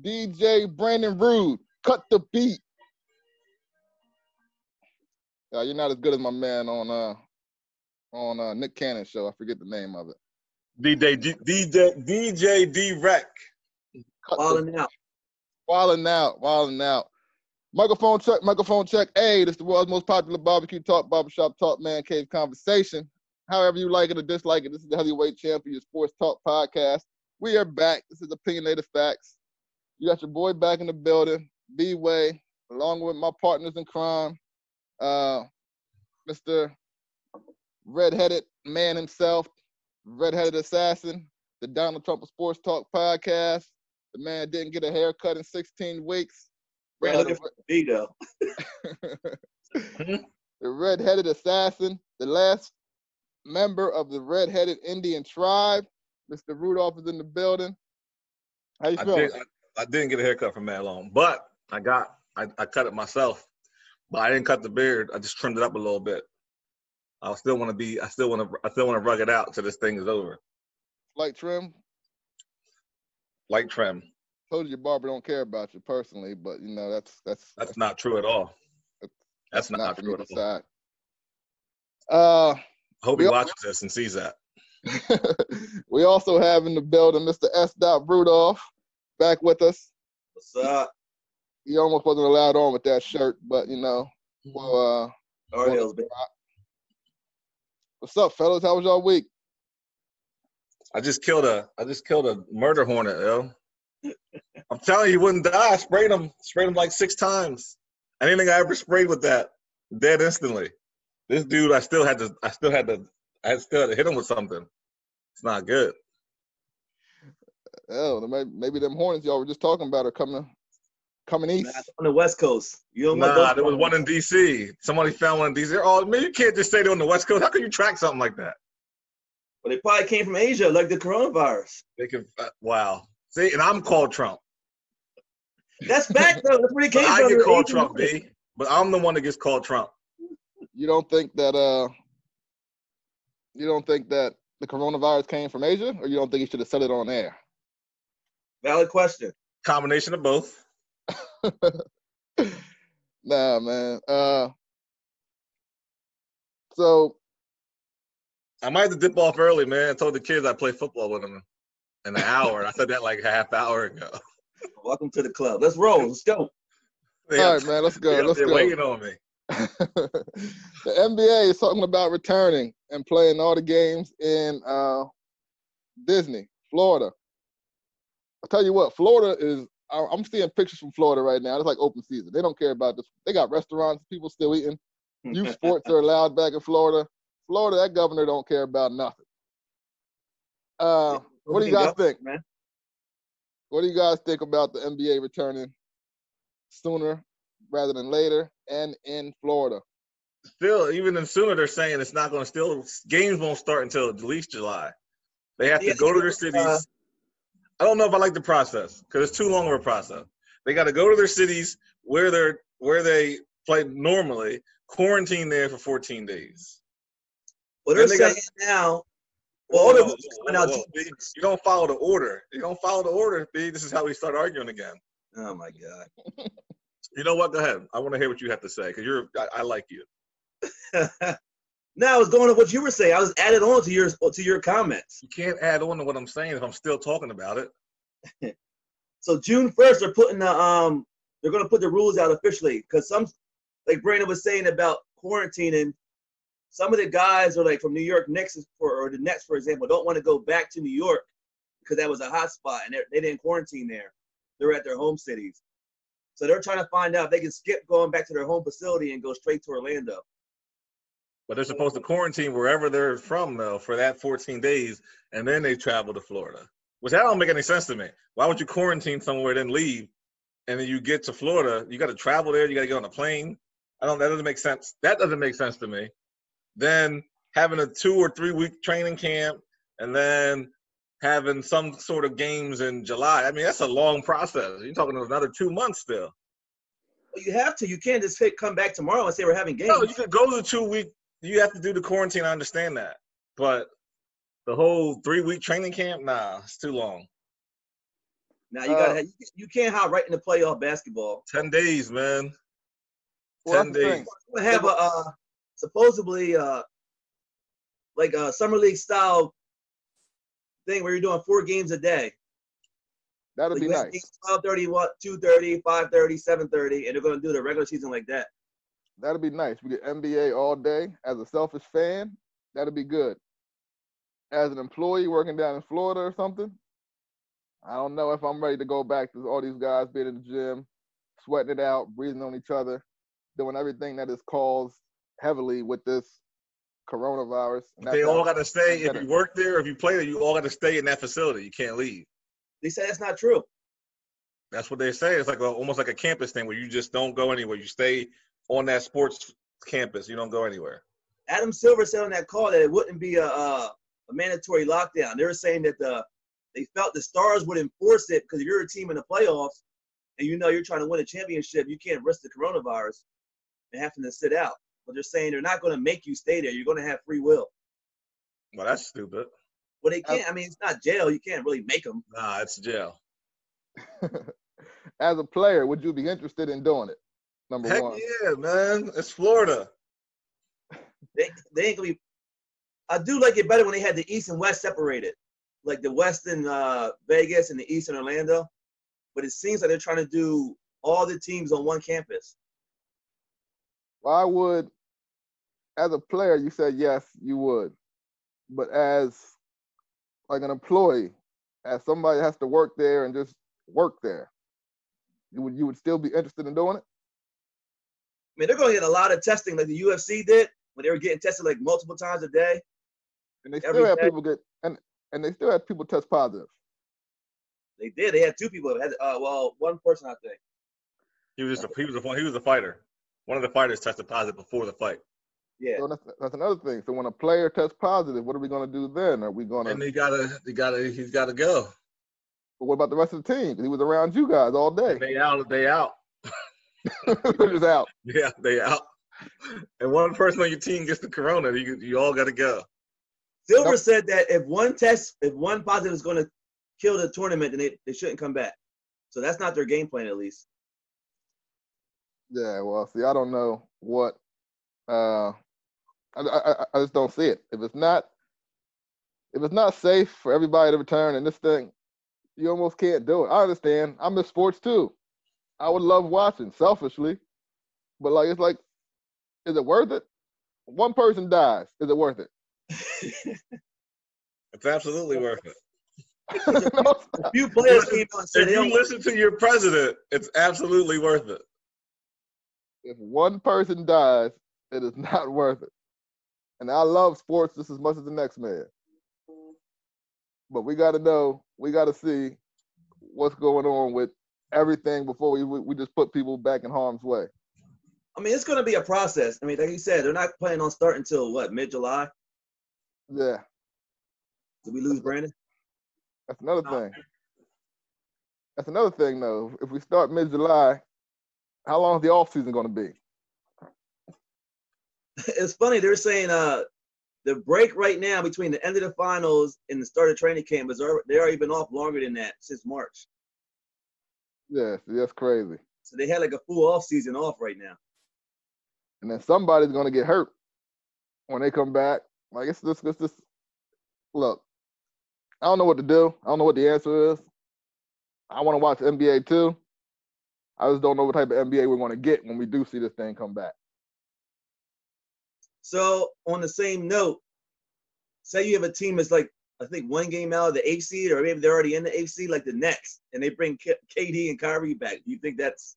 DJ Brandon Rude. Cut the beat. Uh, you're not as good as my man on uh on uh, Nick Cannon show. I forget the name of it. DJ D, DJ DJ D-Wrek. Falling out. Falling out. Falling out. Microphone check. Microphone check. Hey, this is the world's most popular barbecue talk, barbershop talk, man cave conversation. However you like it or dislike it, this is the heavyweight champion, your sports talk podcast. We are back. This is opinionated facts. You got your boy back in the building, B Way, along with my partners in crime, uh, Mr. Redheaded man himself, Redheaded assassin, the Donald Trump of Sports Talk podcast. The man didn't get a haircut in 16 weeks. Red looking for Vigo. the redheaded assassin, the last member of the redheaded Indian tribe. Mr. Rudolph is in the building. How you feeling? I, I didn't get a haircut from Matt Long, but I got I, I cut it myself. But I didn't cut the beard. I just trimmed it up a little bit. I still want to be. I still want to. I still want to rug it out till this thing is over. Light trim. Light trim. Told you your barber don't care about you personally, but you know that's that's That's not true at all. That's not, not for true at all. Uh, I hope he watches this and sees that. we also have in the building Mr. S. Dot Rudolph back with us. What's up? He almost wasn't allowed on with that shirt, but you know, well, uh, baby. what's up, fellas? How was y'all week? I just killed a. I just killed a murder hornet, yo. I'm telling you, he wouldn't die. I sprayed him. Sprayed him like six times. Anything I ever sprayed with that, dead instantly. This dude, I still had to. I still had to. I still had to hit him with something. It's not good. Oh, maybe, maybe them Hornets y'all were just talking about are coming, coming east. Nah, on the West Coast. You don't want Nah, there was one in D.C. Somebody found one in D.C. Oh man, you can't just say they're on the West Coast. How can you track something like that? Well, they probably came from Asia, like the coronavirus. They can. Uh, wow. See, and I'm called Trump. That's back though. That's where they But came I from. get called Asian Trump, immigrants. B. But I'm the one that gets called Trump. You don't think that uh, you don't think that the coronavirus came from Asia, or you don't think he should have said it on air? Valid question. Combination of both. Nah, man. Uh, so I might have to dip off early, man. I told the kids I play football with them in an hour. I said that like a half hour ago. Welcome to the club. Let's roll. Let's go. They all up- right, man. Let's go. up Let's there go. waiting on me. the NBA is talking about returning and playing all the games in uh, Disney, Florida. I'll tell you what, Florida is. I- I'm seeing pictures from Florida right now. It's like open season. They don't care about this. They got restaurants, people still eating. Youth sports are allowed back in Florida. Florida, that governor don't care about nothing. Uh, what do you guys think? man? What do you guys think about the NBA returning sooner rather than later and in Florida? Still, even in sooner, they're saying it's not going to still, games won't start until at least July. They have Yeah, to go to their uh, cities. I don't know if I like the process because it's too long of a process. They got to go to their cities where they're where they play normally, quarantine there for 14 days. Well, they're Then they saying got- now. Well, all the Whoa, rules whoa, out. whoa, two B, weeks. You don't follow the order. You don't follow the order, B. This is how we start arguing again. Oh my god. You know what? Go ahead. I want to hear what you have to say because you're. I, I like you. now I was going to what you were saying. I was added on to your to your comments. You can't add on to what I'm saying if I'm still talking about it. So June first, they're putting the um, they're going to put the rules out officially because some, like Brandon was saying about quarantining, some of the guys are like from New York Knicks for or the Nets, for example, don't want to go back to New York because that was a hot spot and they- they didn't quarantine there. They're at their home cities, so they're trying to find out if they can skip going back to their home facility and go straight to Orlando. But they're supposed to quarantine wherever they're from though for that 14 days, and then they travel to Florida. Which that don't make any sense to me. Why would you quarantine somewhere then leave, and then you get to Florida? You got to travel there. You got to get on a plane. I don't. That doesn't make sense. That doesn't make sense to me. Then having a two or three week training camp, and then having some sort of games in July. I mean, that's a long process. You're talking another two months still. Well, you have to. You can't just hit, come back tomorrow and say we're having games. No, you could go to two week. You have to do the quarantine. I understand that, but the whole three week training camp, nah, it's too long. Now you Uh, gotta you, you can't hop right into playoff basketball. Ten days, man. Well, Ten days. We're have a uh, supposedly uh like a summer league style thing where you're doing four games a day. That'd Like be you have nice. games 12:30, what 2:30, 5:30, 7:30, and they're gonna do the regular season like that. That'd be nice. We get NBA all day. As a selfish fan, that'd be good. As an employee working down in Florida or something, I don't know if I'm ready to go back to all these guys being in the gym, sweating it out, breathing on each other, doing everything that is caused heavily with this coronavirus. They all got to stay. If you work there, if you play there, you all got to stay in that facility. You can't leave. They say that's not true. That's what they say. It's like a, almost like a campus thing where you just don't go anywhere. You stay on that sports campus. You don't go anywhere. Adam Silver said on that call that it wouldn't be a, a, a mandatory lockdown. They were saying that the they felt the Stars would enforce it because if you're a team in the playoffs and you know you're trying to win a championship, you can't risk the coronavirus and having to sit out. But they're saying they're not going to make you stay there. You're going to have free will. Well, that's stupid. But they can't. I mean, it's not jail. You can't really make them. Nah, it's jail. As a player, would you be interested in doing it? Number Heck one. yeah, man. It's Florida. They, they ain't gonna be. I do like it better when they had the East and West separated, like the West in uh, Vegas and the East in Orlando. But it seems like they're trying to do all the teams on one campus. I would, as a player, you said yes, you would. But as like an employee, as somebody that has to work there and just work there, you would you would still be interested in doing it? I mean, they're going to get a lot of testing, like the UFC did when they were getting tested like multiple times a day. And they still have day. people get and and they still have people test positive. They did. They had two people. Had uh, well, one person I think. He was just a, he was a, he was a fighter. One of the fighters tested positive before the fight, Yeah. So that's that's another thing. So when a player tests positive, what are we gonna do then? Are we gonna and he gotta they gotta he's gotta go. but what about the rest of the team? 'Cause he was around you guys all day. They out. They out. They're just out. Yeah, they out. And one person on your team gets the corona, you you all gotta go. Silver Nope. said that if one test, if one positive is going to kill the tournament, then they, they shouldn't come back. So that's not their game plan, at least. Yeah, well, see, I don't know what. Uh, I, I, I just don't see it. If it's not, if it's not safe for everybody to return and this thing, you almost can't do it. I understand. I miss sports too. I would love watching, selfishly, but like it's like, is it worth it? One person dies. Is it worth it? It's absolutely worth it. no, it's not. A few players came out said If you don't. listen to your president, it's absolutely worth it. if one person dies, it is not worth it. And I love sports just as much as the next man. But we got to know, we got to see what's going on with everything before we, we we just put people back in harm's way. I mean, it's going to be a process. I mean, like you said, they're not planning on starting until what mid July. Yeah, Did we lose Brandon? that's another thing. That's another thing, though. If we start mid July, how long is the off season going to be? it's funny. They're saying uh the break right now between the end of the finals and the start of training camp is already, they already been off longer than that since March. Yeah, see, that's crazy. So they had like a full off season off right now. and then somebody's gonna get hurt when they come back. Like it's just, it's just look. I don't know what to do. I don't know what the answer is. I want to watch NBA too. I just don't know what type of NBA we're gonna get when we do see this thing come back. So on the same note, say you have a team that's like I think one game out of the eighth seed, or maybe they're already in the eighth seed, like the next, and they bring K- KD and Kyrie back. Do you think that's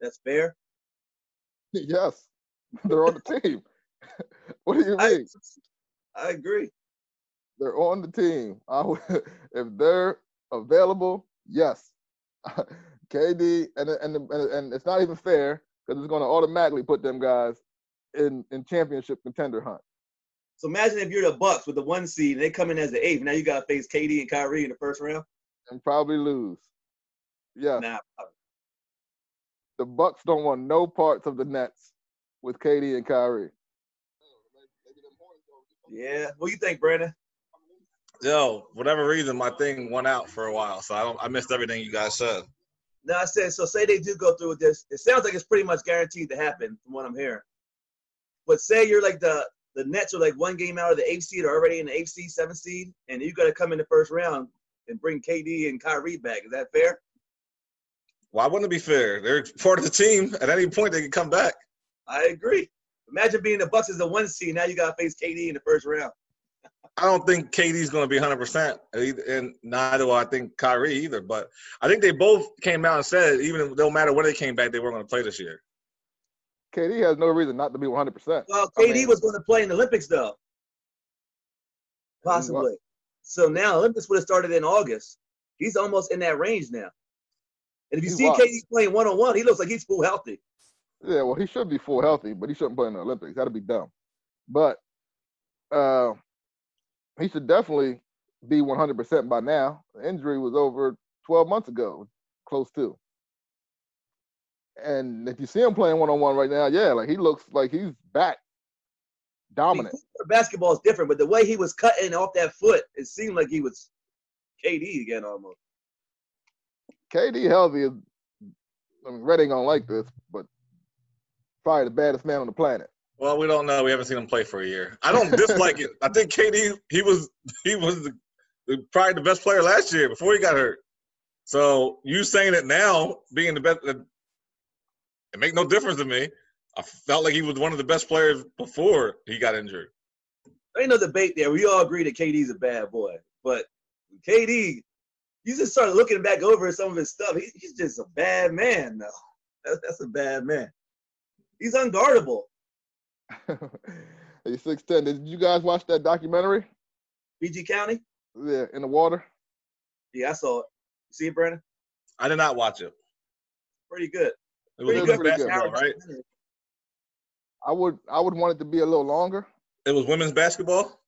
that's fair? yes, they're on the team. what do you I, mean? I agree. They're on the team. I would, if they're available, yes. KD and and and, and it's not even fair because it's going to automatically put them guys in in championship contender hunt. So imagine if you're the Bucks with the one seed and they come in as the eighth. Now you got to face KD and Kyrie in the first round. and probably lose. Yeah, Nah, the Bucks don't want no parts of the Nets with KD and Kyrie. yeah. What do you think, Brandon? Yo, whatever reason, my thing went out for a while, so I don't. I missed everything you guys said. No, I said so. Say they do go through with this. It sounds like it's pretty much guaranteed to happen from what I'm hearing. But say you're like the the Nets are like one game out of the eighth seed, or already in the eighth seed, seventh seed, and you got to come in the first round and bring KD and Kyrie back. Is that fair? Why wouldn't it be fair? They're part of the team. At any point, they can come back. I agree. Imagine being the Bucks as the one seed. Now you got to face KD in the first round. I don't think KD's going to be 100%, and neither will I think Kyrie either. But I think they both came out and said, even no matter where they came back, they weren't going to play this year. KD has no reason not to be 100. percent Well, KD mean, was going to play in the Olympics though, possibly. So now Olympics would have started in August. He's almost in that range now. And if you see KD playing one on one, he looks like he's full healthy. Yeah, well, he should be full healthy, but he shouldn't play in the Olympics. That'd be dumb. But uh, he should definitely be 100% by now. The injury was over 12 months ago, close to. And if you see him playing one on one right now, yeah, like he looks like he's back, dominant. basketball is different, but the way he was cutting off that foot, it seemed like he was KD again almost. KD healthy is. I mean, Red ain't gonna like this, but probably the baddest man on the planet. Well, we don't know. We haven't seen him play for a year. I don't dislike it. I think KD he was he was the, the, probably the best player last year before he got hurt. So you saying it now, being the best, it make no difference to me. I felt like he was one of the best players before he got injured. There ain't no debate there. We all agree that KD's a bad boy, but KD, you just start looking back over some of his stuff. He, he's just a bad man though. That's, that's a bad man. He's unguardable. hey, six ten. Did you guys watch that documentary? PG County. Yeah, in the water. Yeah, I saw it. You see it, Brandon? I did not watch it. Pretty good. It was pretty good basketball, right? I would I would want it to be a little longer. It was women's basketball.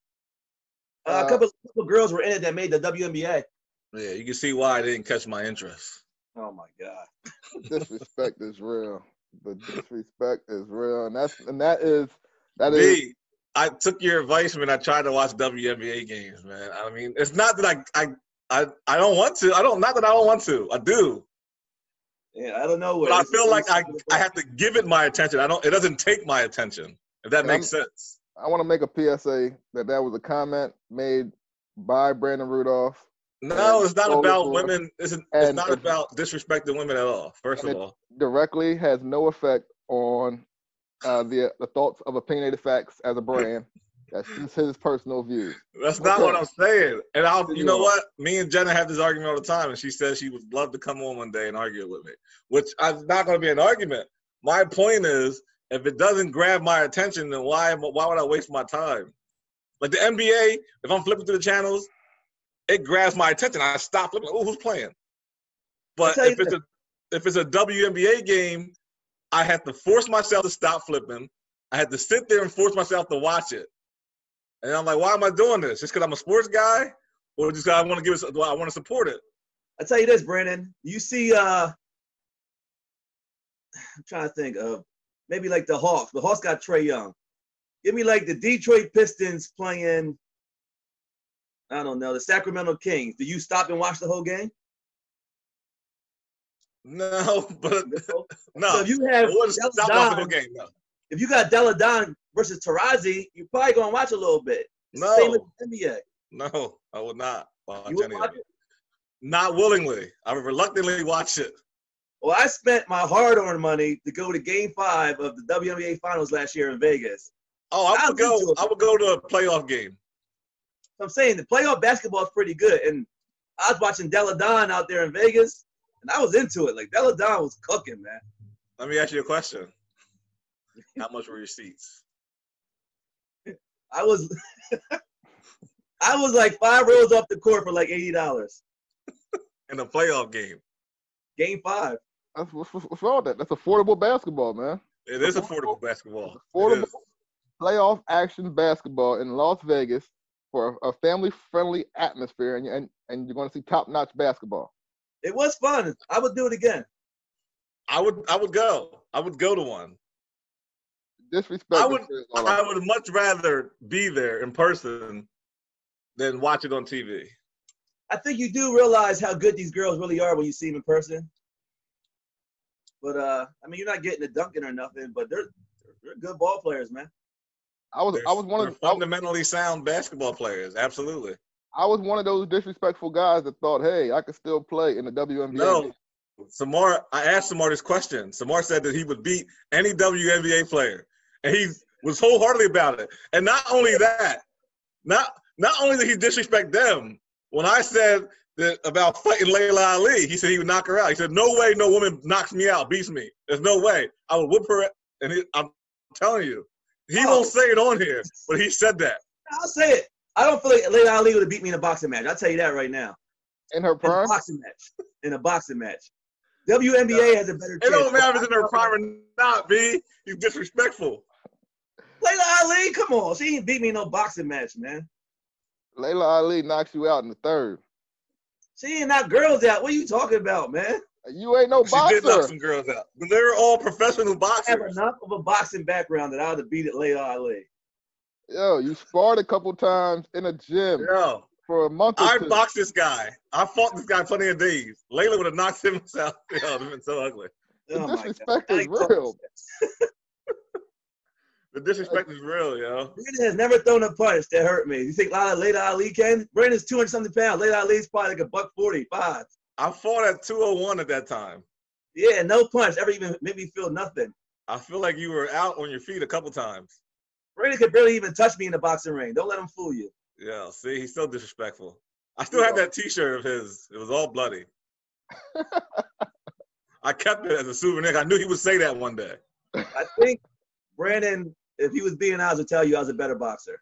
Uh, a couple, couple girls were in it that made the WNBA. Yeah, you can see why I didn't catch my interest. Oh my god. Disrespect is real the disrespect is real, and that's and that is that is. Me, I took your advice when I tried to watch WNBA games, man. I mean, it's not that I I I, I don't want to. I don't not that I don't want to. I do. Yeah, I don't know. But I feel like I, I have to give it my attention. I don't. It doesn't take my attention. If that makes I'm, sense. I want to make a PSA that that was a comment made by Brandon Rudolph. No, it's not about women. It's, it's not about disrespecting women at all. First of all, directly has no effect on uh, the the thoughts of opinionated facts as a brand. That's just his personal view. That's not okay. what I'm saying. And I'll, you know what? Me and Jenna have this argument all the time, and she says she would love to come on one day and argue with me, which is not going to be an argument. My point is, if it doesn't grab my attention, then why why would I waste my time? Like the NBA, if I'm flipping through the channels, it grabs my attention. I stop looking. Oh, who's playing? But if it's a if it's a WNBA game, I have to force myself to stop flipping. I had to sit there and force myself to watch it. And I'm like, why am I doing this? Just because I'm a sports guy, or just because I want to give it? I want to support it? I tell you this, Brandon. You see, uh, I'm trying to think of maybe like the Hawks. The Hawks got Trae Young. Give me like the Detroit Pistons playing I don't know, the Sacramento Kings. Do you stop and watch the whole game? No, but no. So you have stop watching the game, no. If you got Delle Donne versus Taurasi, you're probably gonna watch a little bit. no. Same with NBA. No, I would not watch you would watch it? Not willingly. I would reluctantly watch it. Well, I spent my hard-earned money to go to Game Five of the WNBA Finals last year in Vegas. Oh, I would go. I would go to a playoff game. I'm saying the playoff basketball is pretty good. And I was watching Delle Donne out there in Vegas, and I was into it. Like Delle Donne was cooking, man. Let me ask you a question. How much were your seats? I was I was like five rows off the court for like eighty dollars. In a playoff game. Game five. That's what's, what's all that. That's affordable basketball, man. It is affordable, affordable basketball. Affordable playoff action basketball in Las Vegas for a family friendly atmosphere and, and, and you're going to see top notch basketball. It was fun. I would do it again. I would I would go. I would go to one. Disrespect. I would I would much rather be there in person than watch it on TV. I think you do realize how good these girls really are when you see them in person. But uh, I mean, you're not getting a dunking or nothing, but they're they're good ball players, man. I was They're, I was one they're of I, fundamentally sound basketball players. Absolutely. I was one of those disrespectful guys that thought, hey, I could still play in the WNBA. No, Samar. I asked Samar this question. Samar said that he would beat any WNBA player, and he was wholeheartedly about it. And not only that, not not only did he disrespect them. When I said that about fighting Laila Ali, he said he would knock her out. He said, "No way, no woman knocks me out, beats me. There's no way. I would whoop her." And he, I'm telling you, he Oh. won't say it on here, but he said that. I'll say it. I don't feel like Laila Ali would have beat me in a boxing match. I'll tell you that right now. In her In a prime, boxing match. In a boxing match. WNBA has a better It chance. don't matter if it's in her prime or not, B. He's disrespectful. Laila Ali, come on. She ain't beat me in no boxing match, man. Laila Ali knocks you out in the third. She ain't knock girls out. What are you talking about, man? You ain't no boxer. She did knock some girls out. But they were all professional boxers. I have enough of a boxing background that I would have beat it Laila Ali. Yo, you sparred a couple times in a gym Yo, for a month or I two. boxed this guy. I fought this guy plenty of days. Laila would have knocked him out. Yo, it would have been so ugly. The Oh my disrespect God. is real. The disrespect is real, yo. Brandon has never thrown a punch that hurt me. You think Laila, Laila Ali can? Brandon's 200 something pounds. Laila Ali's probably like a buck 45. I fought at 201 at that time. Yeah, no punch ever even made me feel nothing. I feel like you were out on your feet a couple times. Brandon could barely even touch me in the boxing ring. Don't let him fool you. Yeah, see, he's still disrespectful. I still have that T-shirt of his. It was all bloody. I kept it as a souvenir. I knew he would say that one day. I think Brandon, if he was being honest, would tell you I was a better boxer.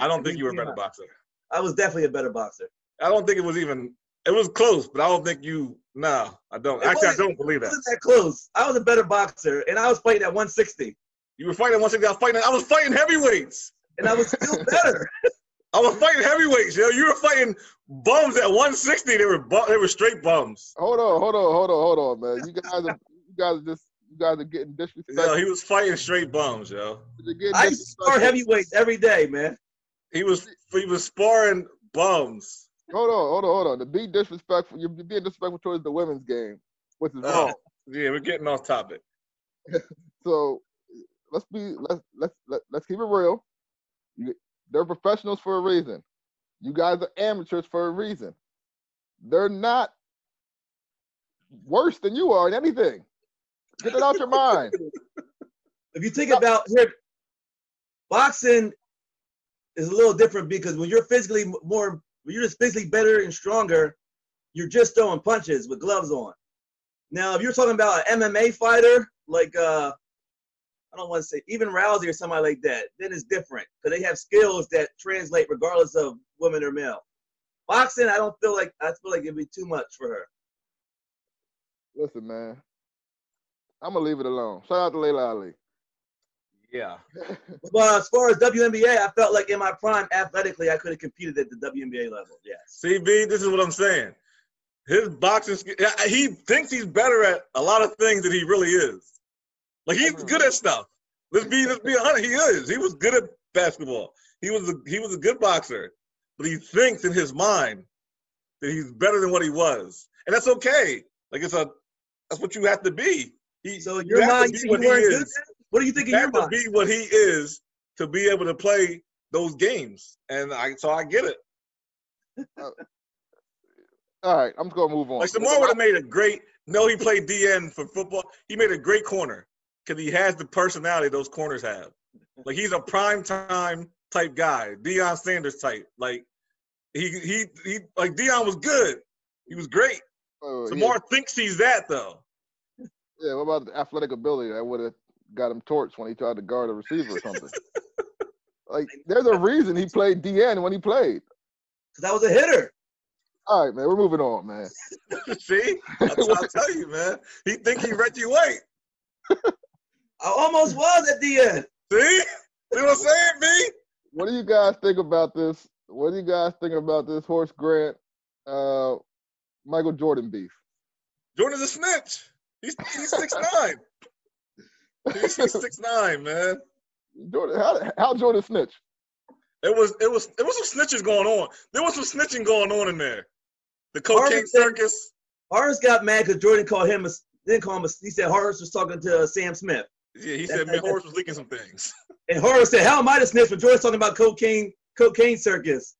I don't think you were a better boxer. I was definitely a better boxer. I don't think it was even. It was close, but I don't think you. No, I don't. It Actually, I don't believe It that. wasn't that close. I was a better boxer, and I was fighting at 160, You were fighting at 160. I was fighting. I was fighting heavyweights. and I was still better. I was fighting heavyweights, yo. You were fighting bums at 160. They were bu- they were straight bums. Hold on, hold on, hold on, hold on, man. You guys are you guys are just you guys are getting disrespectful. Yo, he was fighting straight bums, yo. You're getting I used to spar heavyweights every day, man. He was he was sparring bums. Hold on, hold on, hold on. To be disrespectful, you're being disrespectful towards the women's game, which is Oh, wrong. yeah, we're getting off topic. So let's be let's let's let, let's keep it real. You, they're professionals for a reason. You guys are amateurs for a reason. They're not worse than you are in anything. Get that out your mind. If you think about here, boxing is a little different because when you're physically more, when you're just physically better and stronger, you're just throwing punches with gloves on. Now, if you're talking about an MMA fighter, like uh, I don't want to say even Rousey or somebody like that, then it's different because they have skills that translate regardless of woman or male. Boxing, I don't feel like I feel like it'd be too much for her. Listen, man. I'm gonna leave it alone. Shout out to Laila Ali. Yeah. But as far as WNBA, I felt like in my prime athletically, I could have competed at the WNBA level. Yes. CB, this is what I'm saying. His boxing, sk- yeah, he thinks he's better at a lot of things than he really is. Like he's good at stuff. Let's be let's be honest. He is. He was good at basketball. He was a, he was a good boxer, but he thinks in his mind that he's better than what he was, and that's okay. Like it's a that's what you have to be. He, So in you your have mind, you be think what he weren't good? is. then? What do you think in You your have to mind? be what he is to be able to play those games, and I so I get it. All right, I'm just gonna move on. Like Samar would have made a great. No, he played DN for football. He made a great corner because he has the personality those corners have. Like he's a prime time type guy, Deion Sanders type. Like he he he like Deion was good. He was great. Oh, yeah. Samar thinks he's that though. Yeah, what about the athletic ability that would have got him torched when he tried to guard a receiver or something? like, there's a reason he played DN when he played. Because I was a hitter. All right, man, we're moving on, man. See, that's what I tell you, man. He think he Reggie White. I almost was at the end. See, You know what I'm saying, B? What do you guys think about this? What do you guys think about this Horace Grant, uh, Michael Jordan beef? Jordan's a snitch. He's he's six nine. He's six nine, man. Jordan, how how Jordan snitch? It was it was it was some snitches going on. There was some snitching going on in there. The cocaine Harvey said- circus. Horace got mad because Jordan called him a didn't call him a, he said Horace was talking to uh, Sam Smith. Yeah, he That's- said man, Horace was leaking some things. And Horace said, How am I to snitch? But Jordan's talking about cocaine, cocaine circus.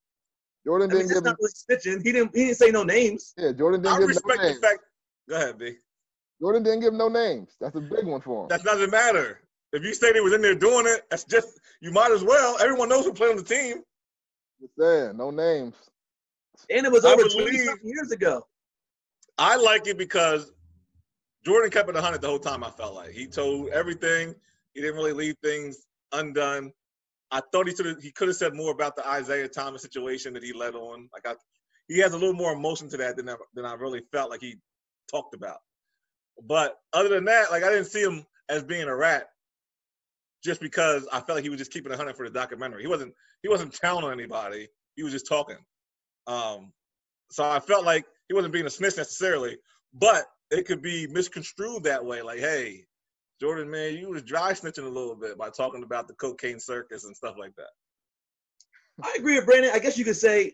Jordan I mean, didn't that's give him, not really snitching. He didn't he didn't say no names. yeah, Jordan didn't I give him no respect the names. fact. Go ahead, B. Jordan didn't give him no names. That's a big one for him. That doesn't matter. If you say they was in there doing it, that's just you might as well. Everyone knows who played on the team. Just saying, no names. And it was over believe- 20 years ago. I like it because Jordan kept it 100 the whole time. I felt like he told everything. He didn't really leave things undone. I thought he should he could have said more about the Isaiah Thomas situation that he led on. Like I, he has a little more emotion to that than I, than I really felt like he talked about. But other than that, like I didn't see him as being a rat, just because I felt like he was just keeping it 100 for the documentary. He wasn't he wasn't telling anybody. He was just talking. Um, so I felt like he wasn't being a snitch necessarily, but it could be misconstrued that way. Like, hey, Jordan, man, you was dry snitching a little bit by talking about the cocaine circus and stuff like that. I agree with Brandon. I guess you could say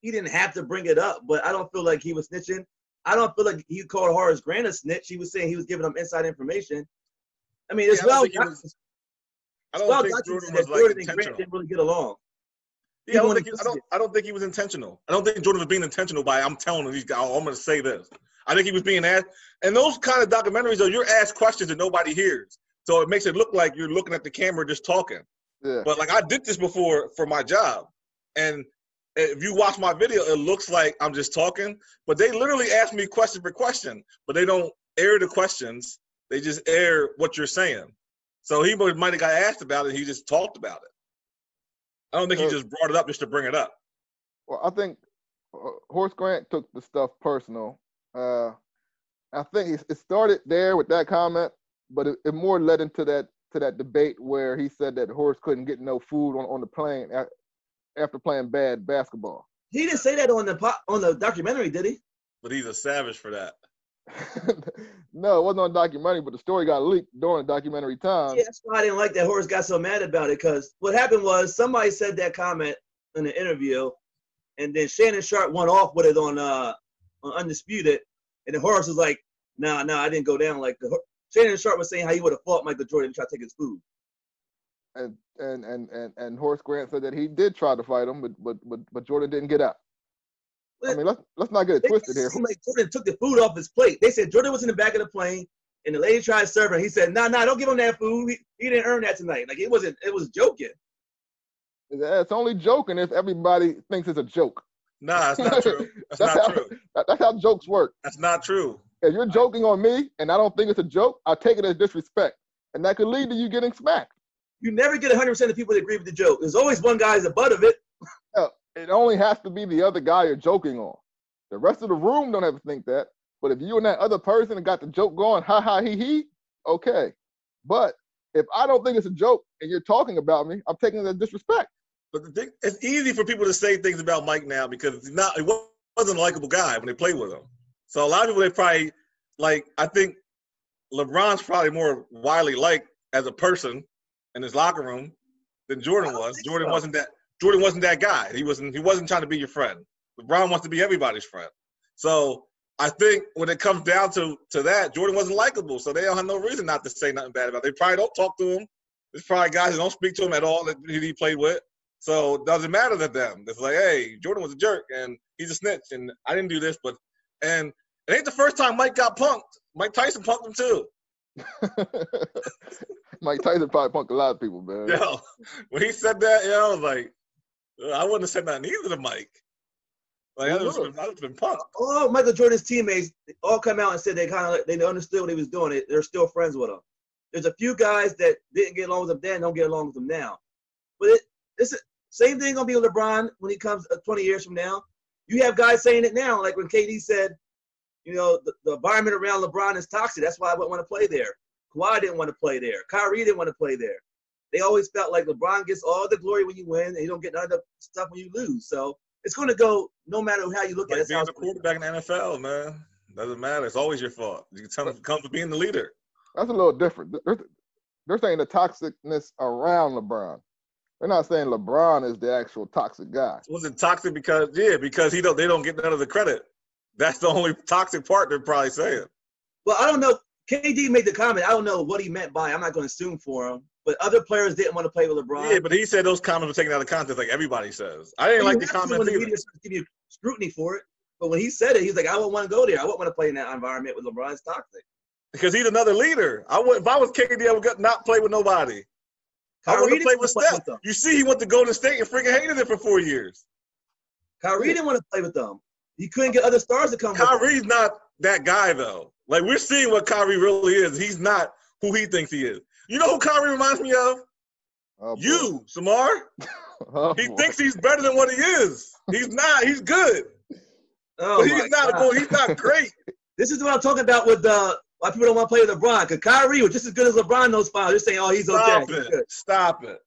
he didn't have to bring it up, but I don't feel like he was snitching. I don't feel like he called Horace Grant a snitch. He was saying he was giving them inside information. I mean, it's Yeah, I don't well, think was- I don't well think Jordan was like Jordan and Grant didn't really get along. Yeah, I don't, think he, I don't. I don't think he was intentional. I don't think Jordan was being intentional by I'm telling these guys. Oh, I'm going to say this. I think he was being asked. And those kind of documentaries are you're asked questions that nobody hears, so it makes it look like you're looking at the camera just talking. Yeah. But like I did this before for my job, and if you watch my video, it looks like I'm just talking. But they literally ask me question for question, but they don't air the questions. They just air what you're saying. So he might have got asked about it. He just talked about it. I don't think he just brought it up just to bring it up. Well, I think uh, Horace Grant took the stuff personal. Uh, I think it- started there with that comment, but it, it more led into that to that debate where he said that Horace couldn't get no food on, on the plane after playing bad basketball. He didn't say that on the po- on the documentary, did he? But he's a savage for that. no, it wasn't on documentary, but the story got leaked during the documentary time. Yeah, that's why I didn't like that Horace got so mad about it. Because what happened was somebody said that comment in the interview, and then Shannon Sharpe went off with it on uh on Undisputed, and then Horace was like, "Nah, nah, I didn't go down like the." Shannon Sharpe was saying how he would have fought Michael Jordan to try to take his food. And and and and and Horace Grant said that he did try to fight him, but but but, but Jordan didn't get up. I mean, let's let's not get it twisted here. seem like Jordan took the food off his plate. They said Jordan was in the back of the plane, and the lady tried to serve him. He said, "Nah, nah, don't give him that food. He, he didn't earn that tonight. Like it wasn't. It was joking." Yeah, It's only joking if everybody thinks it's a joke. Nah, that's not true. That's, That's not how- true. That- That's how jokes work. That's not true. If you're joking on me and I don't think it's a joke, I take it as disrespect, and that could lead to you getting smacked. You never get 100 percent of people that agree with the joke. There's always one guy who's the butt of it. It only has to be the other guy you're joking on. The rest of the room don't have to think that. But if you and that other person got the joke going, ha ha he he, okay. But if I don't think it's a joke and you're talking about me, I'm taking it as disrespect. But the thing, it's easy for people to say things about Mike now because he's not. He wasn't a likable guy when they played with him. So a lot of people they probably like. I think LeBron's probably more widely liked as a person in his locker room than Jordan was. Jordan so. wasn't that. Jordan wasn't that guy. He wasn't. He wasn't trying to be your friend. LeBron wants to be everybody's friend. So I think when it comes down to to that, Jordan wasn't likable. So they don't have no reason not to say nothing bad about. It. They probably don't talk to him. There's probably guys who don't speak to him at all that he played with. So it doesn't matter to them. It's like, hey, Jordan was a jerk and he's a snitch, and I didn't do this, but and it ain't the first time Mike got punked. Mike Tyson punked him too. Mike Tyson probably punked a lot of people, man. Yo, when he said that, yo, I was like, I wouldn't have said nothing either to Mike. Like I You was, would've. I would have been punked. All Michael Jordan's teammates they all come out and said they kind of they understood what he was doing. They- They're still friends with him. There's a few guys that didn't get along with him then, don't get along with him now. But it, it's the same thing gonna be with LeBron when he comes uh, 20 years from now. You have guys saying it now, like when KD said, you know, the, the environment around LeBron is toxic. That's why I wouldn't want to play there. Kawhi didn't want to play there. Kyrie didn't want to play there. They always felt like LeBron gets all the glory when you win, and you don't get none of the stuff when you lose. So it's going to go no matter how you look at it. Being it's a gonna go. quarterback in the NFL, man. Doesn't matter. It's always your fault. You can tell them come for being the leader. That's a little different. They're, they're saying the toxicness around LeBron. They're not saying LeBron is the actual toxic guy. Was it toxic because yeah, because he don't they don't get none of the credit. That's the only toxic part they're probably saying. Well, I don't know. KD made the comment. I don't know what he meant by. I'm not going to assume for him. But other players didn't want to play with LeBron. Yeah, but he said those comments were taken out of context, like everybody says. I didn't like the have to comment when the either. media starts giving you scrutiny for it. But when he said it, he's like, I wouldn't want to go there. I wouldn't want to play in that environment with LeBron. It's toxic. because he's another leader. I would if I was KD, I would not play with nobody. I Kyrie want to play with Steph. with. You see, he went to Golden State and freaking hated it for four years. Kyrie didn't want to play with them. He couldn't get other stars to come. with him. Kyrie's not that guy though. Like we're seeing what Kyrie really is. He's not who he thinks he is. You know who Kyrie reminds me of? Oh. You, Samar. Oh, He boy. thinks he's better than what he is. He's not. He's good, Oh but he's not. God. He's not great. This is what I'm talking about with uh, why people don't want to play with LeBron. Because Kyrie was just as good as LeBron in those finals. They're saying, oh, he's okay. Stop He's it. good. Stop it.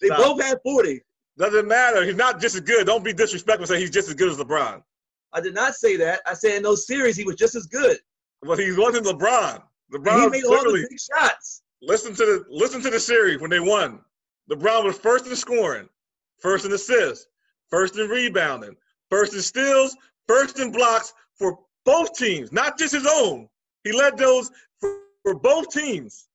They Stop. both had 40. Doesn't matter. He's not just as good. Don't be disrespectful. and Say he's just as good as LeBron. I did not say that. I said in those series he was just as good. But he wasn't LeBron. And he LeBron made all the big shots. listen to the listen to the series when they won. LeBron was first in scoring, first in assists, first in rebounding, first in steals, first in blocks for both teams, not just his own. He led those for, for both teams.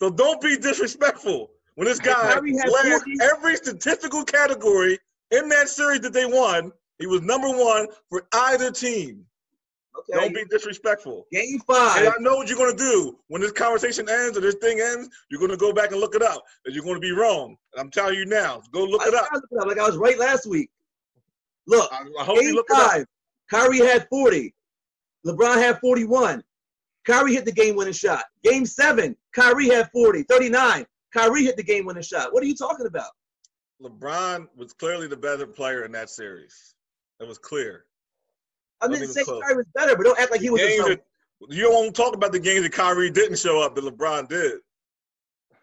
So don't be disrespectful when this guy led 40. every statistical category in that series that they won. He was number one for either team. Okay. Don't be disrespectful. Game five. And. I know what you're gonna do when this conversation ends or this thing ends. You're gonna go back and look it up, and you're gonna be wrong. And I'm telling you now, go look I it up. tried to look it up like I was right last week. Look, I, I hope game look five. Kyrie had 40. LeBron had 41. Kyrie hit the game-winning shot. Game seven. Kyrie had 40. 39. Kyrie hit the game-winning shot. What are you talking about? LeBron was clearly the better player in that series. It was clear. I didn't say close. Kyrie was better, but don't act like he was. Games that, you don't want to talk about the games that Kyrie didn't show up that LeBron did.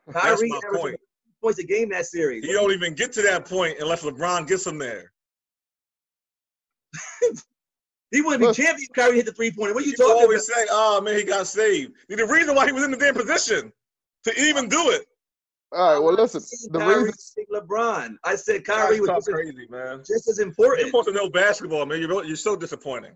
That's Kyrie my point. points a game that series. He don't even get to that point unless LeBron gets him there. He wouldn't be champion if Kyrie hit the three-pointer. What are you People talking always about? say, "Oh man, he got saved." The reason why he was in the damn position to even do it. All right. Well, listen. The Kyrie reason. saved LeBron. I said Guys Kyrie was talk just as, crazy, man. just as important. You're important. supposed to know basketball, man. You're, you're so disappointing.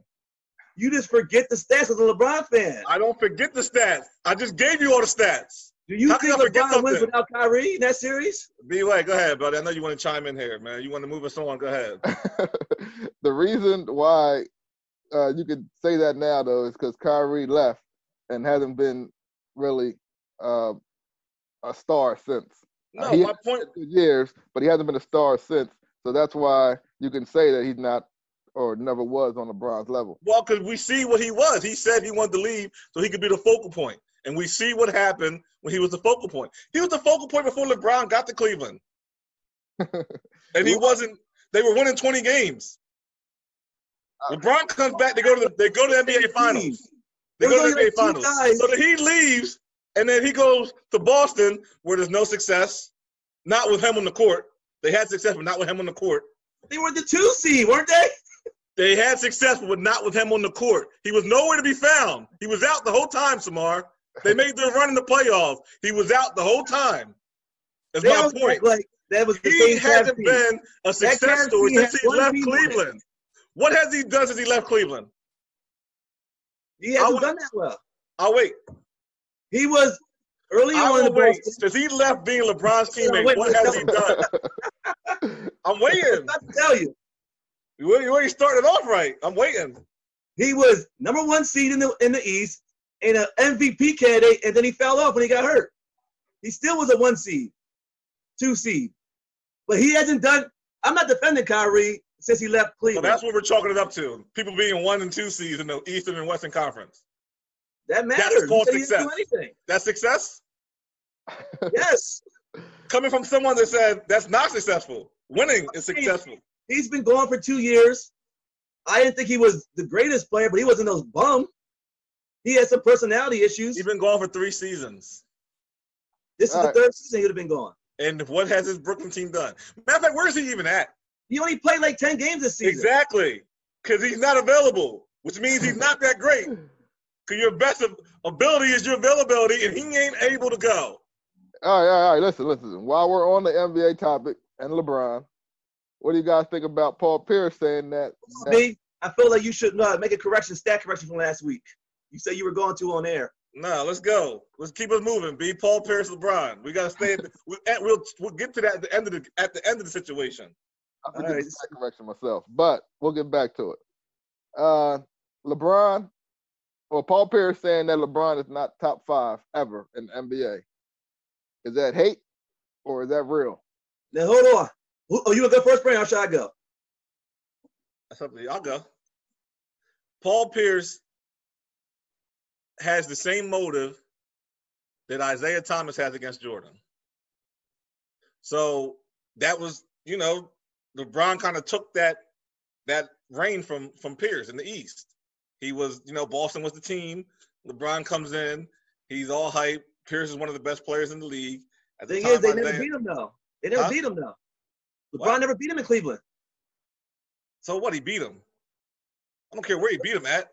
You just forget the stats as a LeBron fan. I don't forget the stats. I just gave you all the stats. Do you How think I forget LeBron wins something? without Kyrie in that series? B way, go ahead, buddy. I know you want to chime in here, man. You want to move us on. Go ahead. the reason why uh, you could say that now though is because Kyrie left and hasn't been really uh, a star since. Uh, no, he my point. Years, but he hasn't been a star since. So that's why you can say that he's not or never was on LeBron's level. Well, because we see what he was. He said he wanted to leave so he could be the focal point, and we see what happened when he was the focal point. He was the focal point before LeBron got to Cleveland, and he wasn't. They were winning 20 games. Uh, LeBron comes back. They go to the. They go to the NBA Finals. They go to the NBA Finals. So then he leaves, and then he goes to Boston, where there's no success. Not with him on the court. They had success, but not with him on the court. They were the two seed, weren't they? They had success, but not with him on the court. He was nowhere to be found. He was out the whole time, Samar. They made their run in the playoffs. He was out the whole time. That's They my point. like that was the He same hasn't been a success story since he left. Cleveland. What has he done since he left Cleveland? He hasn't would- done that well. I'll wait. He was early I on in the wait. Since he left being LeBron's teammate, wait, what wait, has he done? I'm I'm waiting. about to tell you, You already- started off right. I'm waiting. he was number one seed in the in the East and an MVP candidate, and then he fell off when he got hurt. He still was a one seed, two seed, but he hasn't done. I'm not defending Kyrie since he left So Cleveland. that's what we're chalking it up to. People being one and two seeds in the Eastern and Western Conference. That that's matters. called He didn't do success. anything. That's success? Yes, Coming from someone that said that's not successful. Winning is successful. he's been gone for two years. I didn't think he was the greatest player, but he wasn't those bum. He had some personality issues. He's been gone for three seasons. This is All the third season he would have been gone. And what has his Brooklyn team done? Matter of fact, where's he even at? He only played like 10 games this season. Exactly. Because he's not available, which means he's not that great. Because your best of- ability is your availability, and he ain't able to go. All right, all right, all right. Listen, listen. While we're on the NBA topic, and LeBron. What do you guys think about Paul Pierce saying that? that Me, I feel like you should uh, make a correction, stat correction from last week. You said you were going to on air. No, let's go. Let's keep it moving. Be Paul Pierce, LeBron. We gotta stay. At the, we, at, we'll we'll get to that at the end of the at the end of the situation. I forget Alright. the stat correction myself, but we'll get back to it. Uh, LeBron, or Paul Pierce saying that LeBron is not top five ever in the NBA. Is that hate or is that real? Now hold on. Who- Oh, you want to go first, Brandon? Or should I go? That's up to you. I'll go. Paul Pierce has the same motive that Isiah Thomas has against Jordan. So that was, you know, LeBron kind of took that that reign from from Pierce in the East. He was, you know, Boston was the team. LeBron comes in, he's all hype. Pierce is one of the best players in the league. At The the thing is, they time, never Isiah- beat him though. They never Huh? beat him though. LeBron What? never beat him in Cleveland. so what? He beat him. I don't care where he beat him at.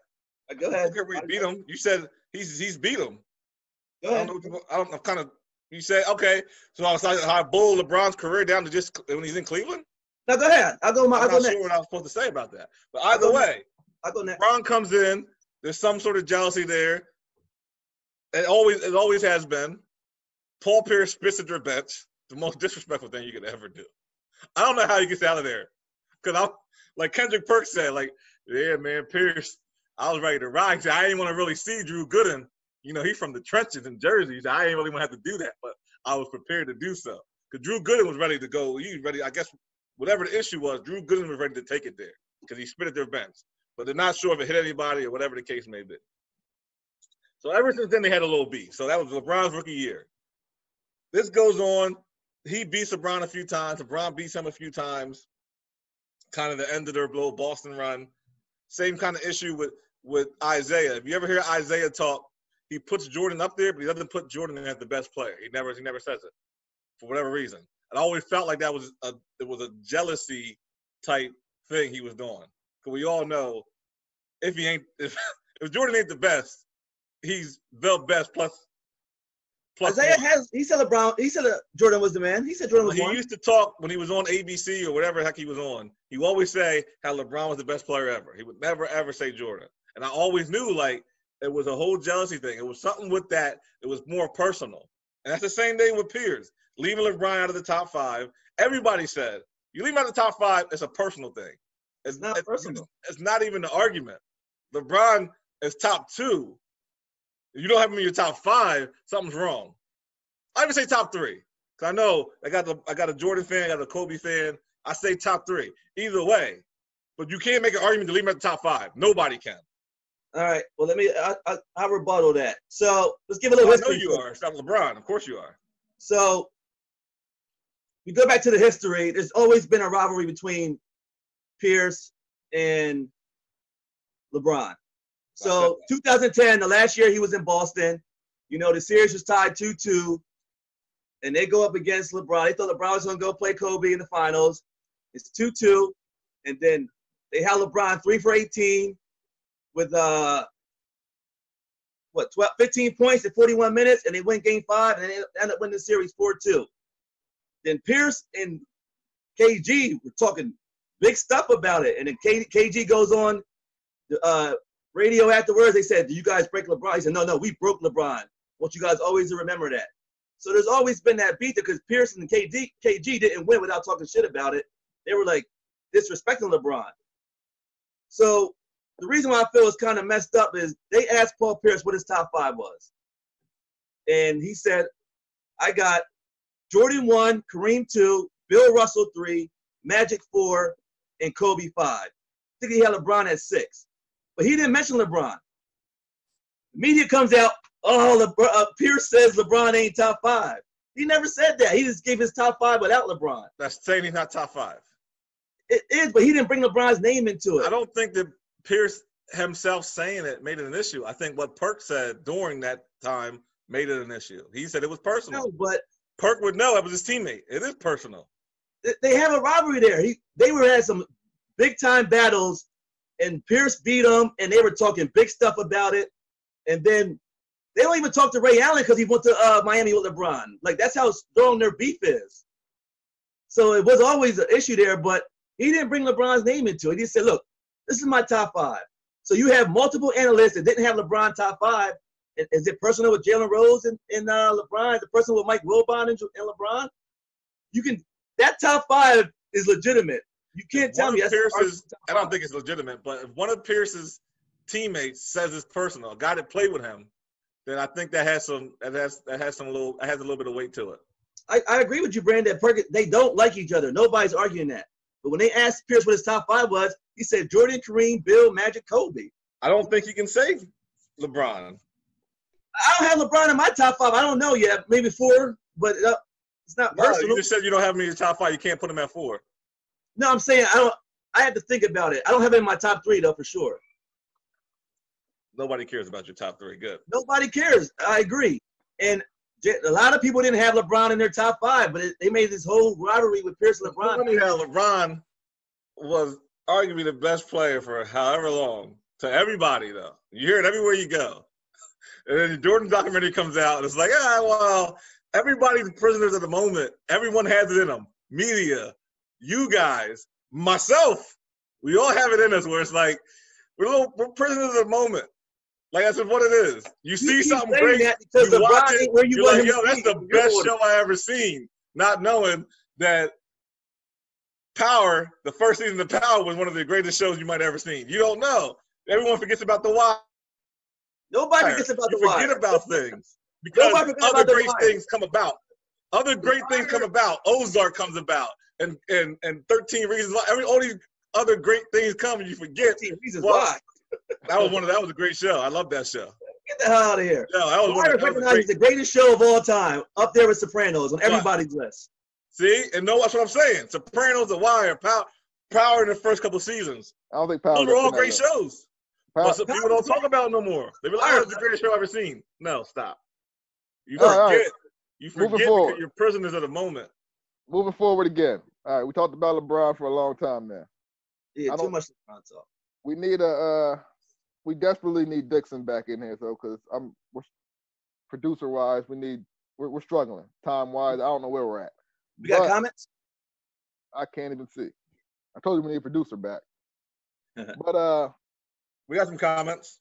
Uh, Go I ahead. don't care where he beat him. You said he's he's beat him. Go I don't know. I don't know. Kind of. You say okay. So I was like, I boil LeBron's career down to just when he's in Cleveland. No, go ahead. I'll go. My, I'll I'm go not next. sure what I was supposed to say about that. But either go way, I'll go next. LeBron comes in. There's some sort of jealousy there. It always it always has been. Paul Pierce spits at your bench. The most disrespectful thing you could ever do. I don't know how he gets out of there. Cause I'm like Kendrick Perks said, like, yeah, man, Pierce. I was ready to ride. I didn't want to really see Drew Gooden. You know, he's from the trenches in Jersey. Said, I didn't really want to have to do that, but I was prepared to do so. Because Drew Gooden was ready to go. He was ready, I guess, whatever the issue was, Drew Gooden was ready to take it there because he spit at their bench. But they're not sure if it hit anybody or whatever the case may be. So ever since then, they had a little beef. So that was LeBron's rookie year. This goes on. He beats LeBron a few times. LeBron beats him a few times. Kind of the end of their little Boston run. Same kind of issue with with Isiah. If you ever hear Isiah talk, he puts Jordan up there, but he doesn't put Jordan as the best player. He never he never says it for whatever reason. And I always felt like that was a it was a jealousy type thing he was doing. Because we all know if he ain't if, if Jordan ain't the best, he's the best plus plus Isiah one. has. He said LeBron. He said uh, Jordan was the man. He said Jordan was he one. used to talk when he was on ABC or whatever heck he was on. He would always say how LeBron was the best player ever. He would never ever say Jordan. And I always knew like it was a whole jealousy thing. It was something with that. It was more personal. And that's the same thing with Pierce. Leaving LeBron out of the top five. Everybody said you leave him out of the top five. It's a personal thing. It's not it's, personal. It's not even the argument. LeBron is top two. If you don't have him in your top five, something's wrong. I even say top three. Cause I know I got the I got a Jordan fan, I got a Kobe fan. I say top three. Either way. But you can't make an argument to leave him at the top five. Nobody can. All right. Well, let me. I, I, I'll rebuttal that. So let's give a little I know history. you are. Stop LeBron. Of course you are. So we go back to the history. There's always been a rivalry between Pierce and LeBron. So 2010, the last year he was in Boston, you know, the series was tied 2-2, and they go up against LeBron. They thought LeBron was gonna go play Kobe in the finals. It's 2-2, and then they had LeBron three for 18 with uh what 12, 15 points in 41 minutes, and they win game five, and they end up winning the series 4-2. Then Pierce and KG were talking big stuff about it, and then KG goes on uh, radio afterwards. They said, "Do you guys break LeBron?" He said, "No, no, we broke LeBron. Want you guys always to remember that." So there's always been that beat because Pierce and KG, KG didn't win without talking shit about it. They were like disrespecting LeBron. So the reason why I feel it's kind of messed up is they asked Paul Pierce what his top five was. And he said, I got Jordan one, Kareem two, Bill Russell three, Magic four, and Kobe five. I think he had LeBron at six. But he didn't mention LeBron. The media comes out, oh, LeBron, uh, Pierce says LeBron ain't top five. He never said that. He just gave his top five without LeBron. That's saying he's not top five. It is, but he didn't bring LeBron's name into it. I don't think that Pierce himself saying it made it an issue. I think what Perk said during that time made it an issue. He said it was personal. No, but Perk would know it was his teammate. It is personal. Th- they have a rivalry there. He, they were had some big time battles, and Pierce beat him, and they were talking big stuff about it. And then they don't even talk to Ray Allen because he went to uh, Miami with LeBron. Like that's how strong their beef is. So it was always an issue there, but he didn't bring LeBron's name into it. He said, look, this is my top five. So you have multiple analysts that didn't have LeBron top five. Is it personal with Jalen Rose and, and uh, LeBron? Is it personal with Mike Wilbon and LeBron? You can that top five is legitimate. You can't tell one me that's Pierce's, I don't think it's legitimate, but if one of Pierce's teammates says it's personal, a guy that played with him, then I think that has some that has that has some little that has a little bit of weight to it. I, I agree with you, Brandon. Perkins, they don't like each other. Nobody's arguing that. But when they asked Pierce what his top five was, he said Jordan, Kareem, Bill, Magic, Kobe. I don't think you can save LeBron. I don't have LeBron in my top five. I don't know yet. Maybe four, but uh, it's not No, personal. you just said you don't have him in your top five. You can't put him at four. No, I'm saying I don't. I have to think about it. I don't have it in my top three though, for sure. Nobody cares about your top three. Good. Nobody cares. I agree. And a lot of people didn't have LeBron in their top five, but it, they made this whole rivalry with Pierce and LeBron. Funny how LeBron was arguably the best player for however long to everybody though. You hear it everywhere you go. And then the Jordan documentary comes out and it's like, ah, well, everybody's prisoners of the moment. Everyone has it in them. Media, you guys, myself, we all have it in us where it's like we're little we're prisoners of the moment. Like that's what it is. You see something great, because you watch it, where you you're like, yo, that's the best show I ever seen. Not knowing that Power, the first season of Power, was one of the greatest shows you might have ever seen. You don't know. Everyone forgets about the why. Nobody forgets about you the forget wire. about things because other great wire. things come about. Other great things come about. Ozark comes about, and and and Thirteen Reasons Why. Every all these other great things come, and you forget. 15 reasons Well, why. That was one of that was a great show. I love that show. Get the hell out of here. Yeah, that was The one of, that was recognized great. the greatest show of all time, up there with Sopranos on everybody's list. See, and no, that's what I'm saying. Sopranos, The Wire, Power, Power in the first couple seasons. I don't think Power. Those were all great shows. Power- But some people don't talk about it no more. They be like, "Oh, it's the greatest show I've ever seen." No, stop. You All forget. right, all right. You Moving forget forward. because you're prisoners of the moment. Moving forward again. All right, we talked about LeBron for a long time now. Yeah, too much LeBron talk. We need a. Uh, we desperately need Dixon back in here, though, because I'm we're, producer wise, we need we're, we're struggling time wise. I don't know where we're at. We got But comments? I can't even see. I told you we need a producer back. but uh, We got some comments.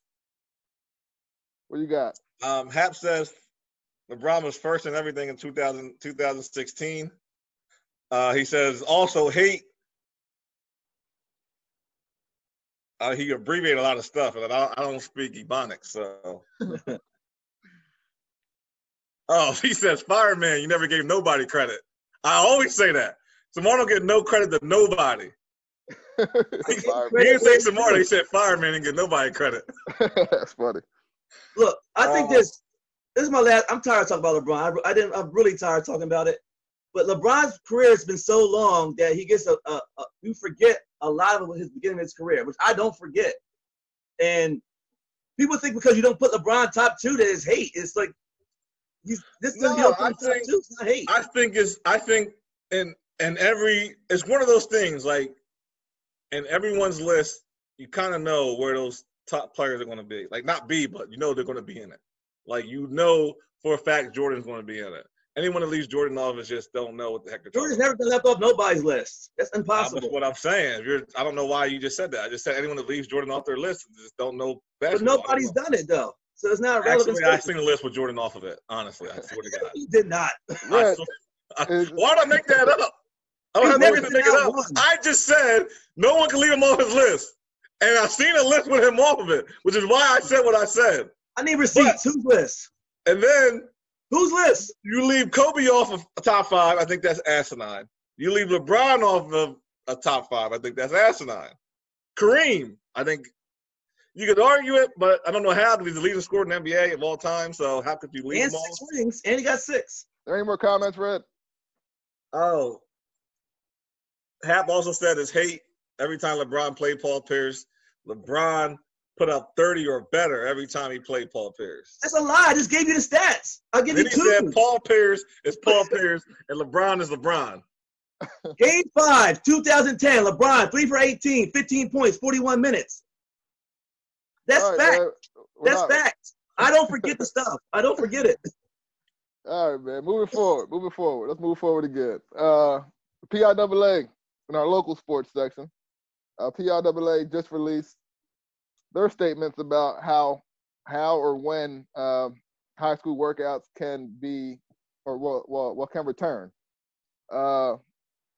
what you got? Um, Hap says LeBron was first in everything in 2000, 2016. Uh, he says also hate. Uh, he abbreviated a lot of stuff, and I, I don't speak Ebonics, so. oh, he says fireman. You never gave nobody credit. I always say that. Samar don't get no credit to nobody. He didn't say Samar. They said fireman and get nobody credit. That's funny. Look, I think Uh, this this is my last. I'm tired of talking about LeBron. I, I didn't. I'm really tired of talking about it. But LeBron's career has been so long that he gets a, a, a you forget a lot of his beginning of his career, which I don't forget. And people think because you don't put LeBron top two that is hate. It's like he's this No, put I think- two. It's not hate. I think it's I think in and every it's one of those things like in everyone's list you kind of know where those top players are going to be like not be but you know they're going to be in it like you know for a fact Jordan's going to be in it anyone that leaves Jordan off is just don't know what the heck Jordan's never been left off nobody's list. That's impossible. That's impossible. what I'm saying. If you're, I don't know why you just said that. I just said anyone that leaves Jordan off their list just don't know But basketball. nobody's done it though, so it's not a relevant. Actually, I've seen a list with Jordan off of it. Honestly, I swear to God. He did not. I swear- I- Why'd I make that up? I don't He's have no never to make it up. one. I just said no one can leave him off his list. And I've seen a list with him off of it, which is why I said what I said. I need receipts. Who's list? And then Who's list? you leave Kobe off of a top five. I think that's asinine. You leave LeBron off of a top five. I think that's asinine. Kareem, I think you could argue it, but I don't know how because he's the leading scorer in the NBA of all time. So how could you leave And him off? six rings, and he got six. there any more comments, Red? Oh. Hap also said his hate every time LeBron played Paul Pierce. LeBron put up 30 or better every time he played Paul Pierce. That's a lie. I just gave you the stats. I'll give Then you he two. said Paul Pierce is Paul Pierce and LeBron is LeBron. Game five, 2010. LeBron, three for 18, 15 points, 41 minutes. That's All right, fact. man. That's not- fact. I don't forget the stuff. I don't forget it. All right, man. Moving forward. Moving forward. Let's move forward again. Uh, PIAA in our local sports section, uh, PIAA just released their statements about how how or when uh, high school workouts can be or what what, what can return. Uh,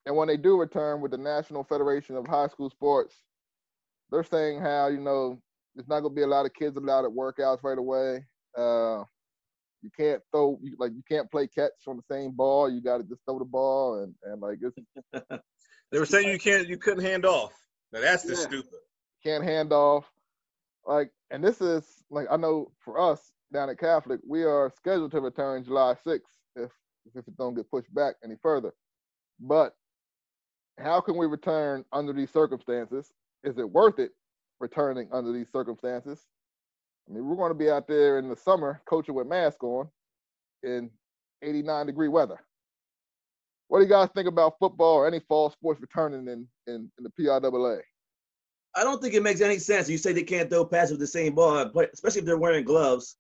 and when they do return with the National Federation of High School Sports, they're saying how you know there's not gonna be a lot of kids allowed at workouts right away. Uh, you can't throw like you can't play catch on the same ball. You got to just throw the ball and and like it's. they were saying you can't you couldn't hand off. Now that's just yeah. stupid. Can't hand off. Like and this is like I know for us down at Catholic, we are scheduled to return July 6th if if it don't get pushed back any further. But how can we return under these circumstances? Is it worth it returning under these circumstances? I mean, we're going to be out there in the summer coaching with masks on in 89 degree weather. What do you guys think about football or any fall sports returning in, in, in the PIAA? I don't think it makes any sense. You say they can't throw passes with the same ball, especially if they're wearing gloves.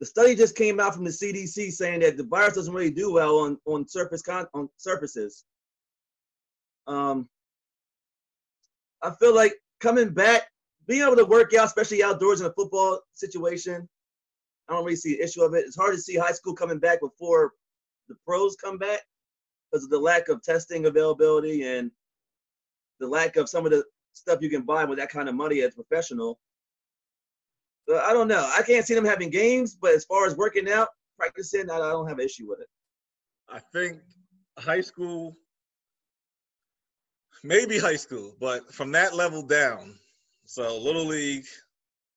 The study just came out from the CDC saying that the virus doesn't really do well on on surface con- on surfaces. Um, I feel like coming back, being able to work out, especially outdoors in a football situation, I don't really see an issue of it. It's hard to see high school coming back before the pros come back because of the lack of testing availability and the lack of some of the stuff you can buy with that kind of money as professional. But I don't know. I can't see them having games, but as far as working out, practicing, I, I don't have an issue with it. I think high school maybe high school, but from that level down. So little league,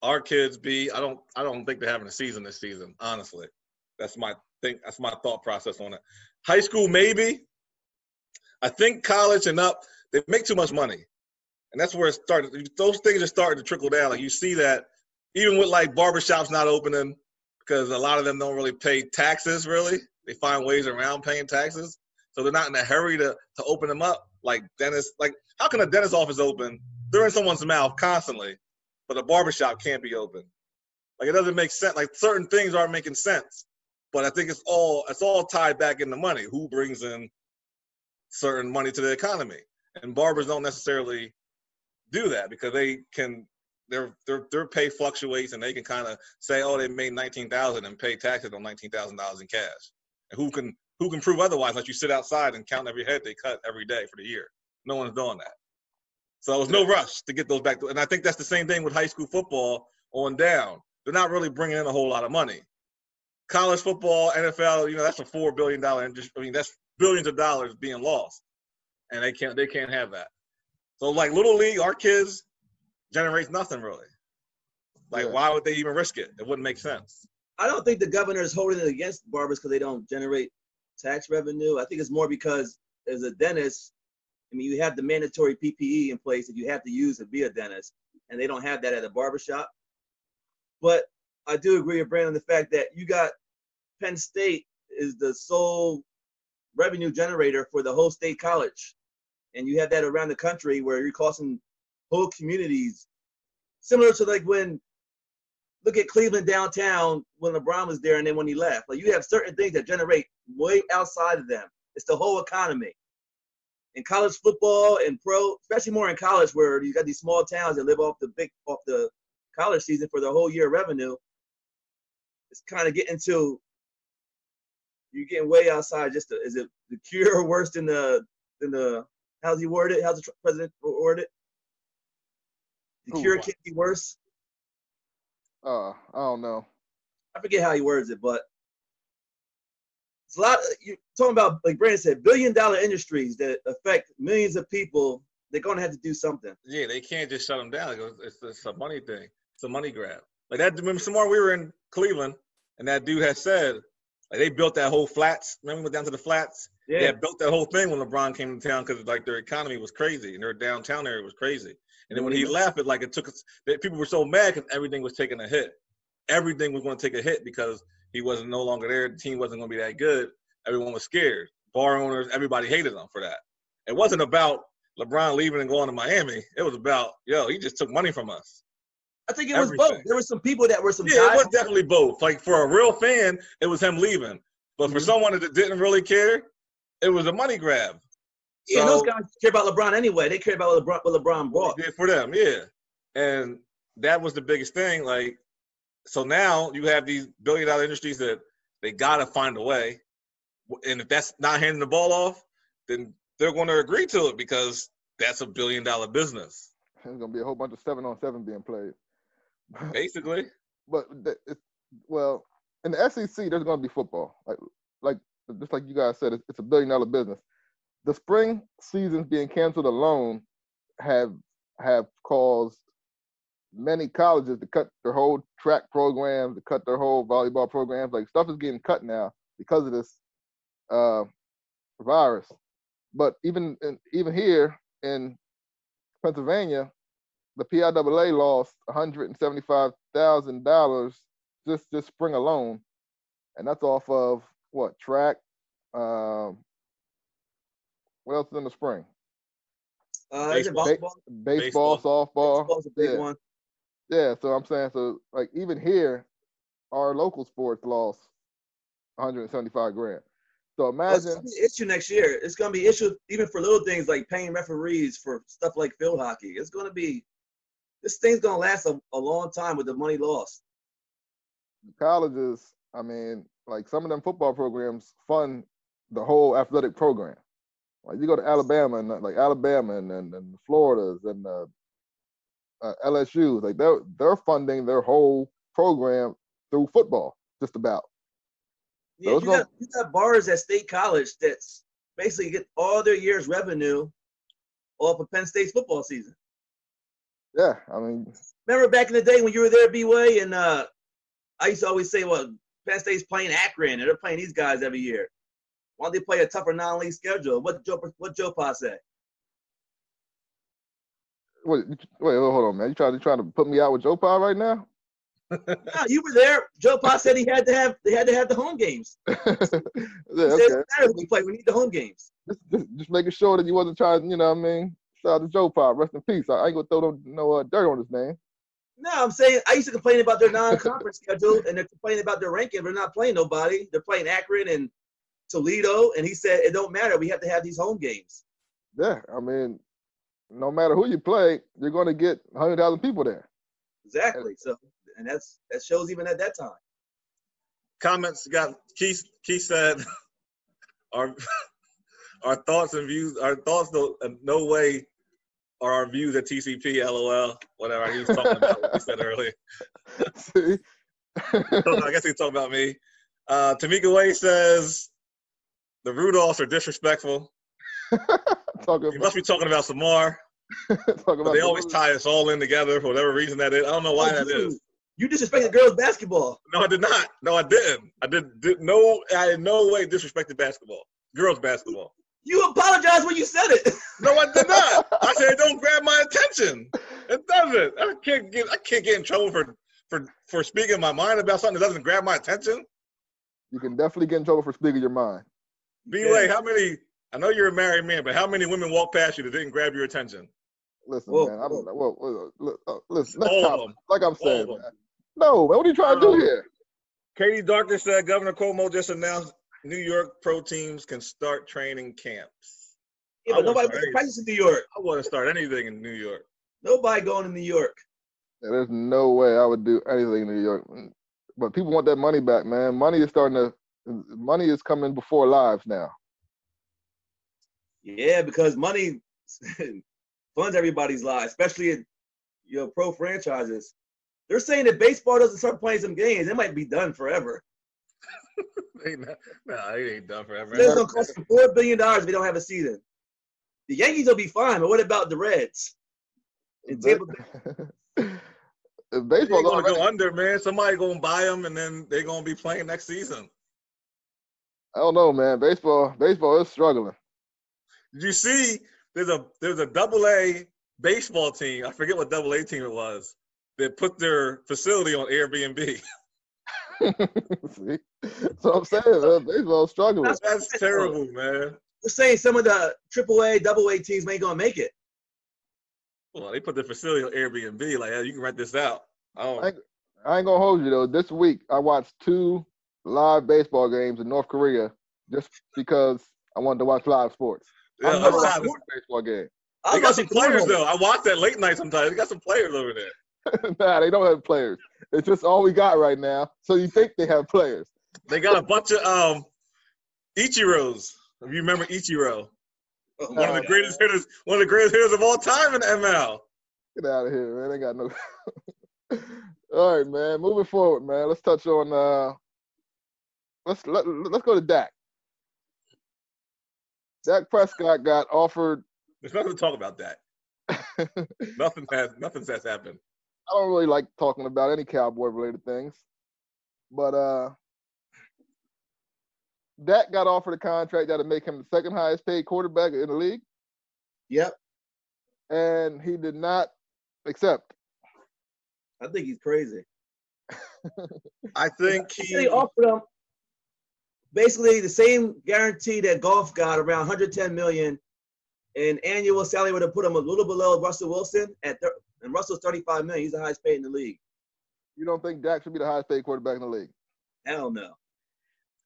our kids be. I don't. I don't think they're having a season this season. Honestly, that's my think. That's my thought process on it. High school, maybe. I think college and up, they make too much money, and that's where it started. Those things are starting to trickle down. Like you see that, even with like barbershops not opening because a lot of them don't really pay taxes. Really, they find ways around paying taxes, so they're not in a hurry to to open them up like dentist. Like, how can a dentist office open? They're in someone's mouth constantly, but a barbershop can't be open. Like, it doesn't make sense. Like, certain things aren't making sense. But I think it's all it's all tied back into money. Who brings in certain money to the economy? And barbers don't necessarily do that because they can their their their pay fluctuates and they can kind of say, oh, they made nineteen thousand and pay taxes on nineteen thousand dollars in cash. And who can who can prove otherwise? Let you sit outside and count every head they cut every day for the year. No one's doing that. So there was no rush to get those back. To, and I think that's the same thing with high school football on down. They're not really bringing in a whole lot of money. College football, NFL, you know, that's a four billion dollar industry. I mean, that's billions of dollars being lost, and they can't they can't have that. So like little league, our kids generates nothing really. Like, yeah. why would they even risk it? It wouldn't make sense. I don't think the governor is holding it against barbers because they don't generate tax revenue. I think it's more because as a dentist, I mean, you have the mandatory PPE in place that you have to use to be a dentist, and they don't have that at a barbershop. But I do agree with Brandon the fact that you got Penn State is the sole revenue generator for the whole state college. And you have that around the country where you're causing whole communities, similar to like when look at Cleveland downtown when LeBron was there and then when he left. Like you have certain things that generate way outside of them. It's the whole economy. In college football and pro, especially more in college where you got these small towns that live off the big off the college season for the whole year revenue. It's kind of getting to you're getting way outside just is it the cure worse than the than the how's he worded? How's the president worded? The cure can't be worse uh, I don't know. I forget how he words it, but it's a lot. Of, you're talking about, like Brandon said, billion dollar industries that affect millions of people. They're going to have to do something. Yeah, they can't just shut them down. It's, it's a money thing. It's a money grab. Like that. Remember, somewhere we were in Cleveland, and that dude had said, like they built that whole flats. Remember, we went down to the flats. Yeah. They built that whole thing when LeBron came to town because like their economy was crazy and their downtown area was crazy. And then when he mm-hmm. left, it like it took us. People were so mad because everything was taking a hit. Everything was going to take a hit because he wasn't no longer there. The team wasn't going to be that good. Everyone was scared. Bar owners, everybody hated him for that. It wasn't about LeBron leaving and going to Miami. It was about yo, he just took money from us. I think it was Everything. both. There were some people that were some. Yeah, it was definitely both. Like for a real fan, it was him leaving. But for mm-hmm. someone that didn't really care, it was a money grab. Yeah, those guys care about LeBron anyway. They care about what LeBron, what LeBron bought. Yeah, for them, yeah. And that was the biggest thing. Like, so now you have these billion dollar industries that they gotta find a way. And if that's not handing the ball off, then they're going to agree to it because that's a billion dollar business, There's gonna be a whole bunch of seven on seven being played. Basically. but well, in the SEC, there's going to be football. Like, like just like you guys said, it's, it's a billion dollar business. The spring seasons being canceled alone have have caused many colleges to cut their whole track programs, to cut their whole volleyball programs. Like stuff is getting cut now because of this uh, virus. But even in, even here in Pennsylvania, the PIAA lost $175,000 just this spring alone, and that's off of what track? Um, what else is in the spring? Uh, is it Baseball. Baseball, softball. Baseball's a big yeah. one. Yeah, so I'm saying so like even here, our local sports lost 175 grand. So Well, it's imagine gonna be an issue next year. It's gonna be issue even for little things like paying referees for stuff like field hockey. It's gonna be this thing's gonna last a, a long time with the money lost. colleges, I mean, like some of them football programs fund the whole athletic program. Like you go to Alabama and like Alabama and and, and Florida's and uh, uh, LSU's, like they're they're funding their whole program through football, just about. Yeah, Those you gon- got you got bars at State College that's basically get all their year's revenue off of Penn State's football season. Yeah, I mean, Remember back in the day when you were there, B Way, and uh, I used to always say, well, Penn State's playing Akron, and they're playing these guys every year. Why don't they play a tougher non-league schedule? What Joe what Joe Pa said? wait, wait, hold on, man. You trying to trying to put me out with Joe Pa right now? No, you were there. Joe Pa said he had to have they had to have the home games. yeah, okay. it doesn't matter who we play. We need the home games. Just, just, just making sure that you wasn't trying, you know what I mean? Shout out to Joe Pa, rest in peace. I, I ain't gonna throw no, no uh, dirt on his name. No, I'm saying I used to complain about their non-conference schedule, and they're complaining about their ranking. They're not playing nobody. They're playing Akron and Toledo, and he said it don't matter. We have to have these home games. Yeah, I mean, no matter who you play, you're going to get 100,000 people there. Exactly. So, and that's that shows even at that time. Comments got Keith. Keith said, "Our our thoughts and views. Our thoughts, no, no way, are our views at TCP. LOL. Whatever he was talking about. what we said earlier. See? I guess he's talking about me. Uh, Tamika Way says the Rudolphs are disrespectful. talking He about, must be talking about Samar. talking about they the always Rudolphs. tie us all in together for whatever reason that is. I don't know why Oh, that dude, is. You disrespected girls basketball. No, I did not. No, I didn't. I did, did no. I in no way disrespected basketball, girls basketball. You apologized when you said it. No, I did not. I said it don't grab my attention. It doesn't. I can't get. I can't get in trouble for for for speaking my mind about something that doesn't grab my attention. You can definitely get in trouble for speaking your mind. B Yeah. way, how many? I know you're a married man, but how many women walk past you that didn't grab your attention? Listen, Whoa, man. I'm, whoa. whoa, whoa, look, uh, listen, let's All of them. Like I'm All saying, them. man. No, man. What are you trying to do here? Katie Darker said Governor Cuomo just announced New York pro teams can start training camps. Yeah, but nobody wants to anything. practice in New York. I wouldn't start anything in New York. Nobody going to New York. Yeah, There's no way I would do anything in New York. But people want that money back, man. Money is starting to. Money is coming before lives now. Yeah, because money funds everybody's lives, especially in your pro franchises. They're saying that baseball doesn't start playing some games, it might be done forever. Ain't not, nah, it ain't done forever. It's gonna cost them four billion dollars if they don't have a season. The Yankees will be fine, but what about the Reds? And Tampa Bay- They Baseball's gonna already. go under, man. Somebody gonna buy them, and then they're gonna be playing next season. I don't know, man. Baseball, baseball is struggling. Did you see? There's a there's a double A baseball team. I forget what double A team it was that put their facility on Airbnb. See, so I'm saying, man, baseball's struggling. That's terrible, man. They're saying some of the triple A, double A teams ain't gonna make it. Well, they put the facility on Airbnb. Like, hey, you can rent this out. Oh, I- I ain't gonna hold you though. This week I watched two live baseball games in North Korea just because I wanted to watch live sports. Yeah, I've never outside watched of- a baseball game. I they got some players cornhole. though. I watch that late night sometimes. They got some players over there. nah, they don't have players. It's just all we got right now. So you think they have players? They got a bunch of um Ichiros. If you remember Ichiro, Oh, one of the greatest hitters, one of the greatest hitters of all time in the ML. Get out of here, man. They got no. all right, man. Moving forward, man. Let's touch on. uh Let's let, let's go to Dak. Dak Prescott got offered. There's nothing to talk about that. Nothing has nothing has happened. I don't really like talking about any cowboy related things, but uh Dak got offered a contract that'll make him the second highest paid quarterback in the league, Yep. and he did not accept. I think he's crazy. I think he They he. offered him basically the same guarantee that Goff got around 110 million in annual salary would have put him a little below Russell Wilson at thir- and Russell's 35 million. He's the highest paid in the league. You don't think Dak should be the highest paid quarterback in the league? Hell no.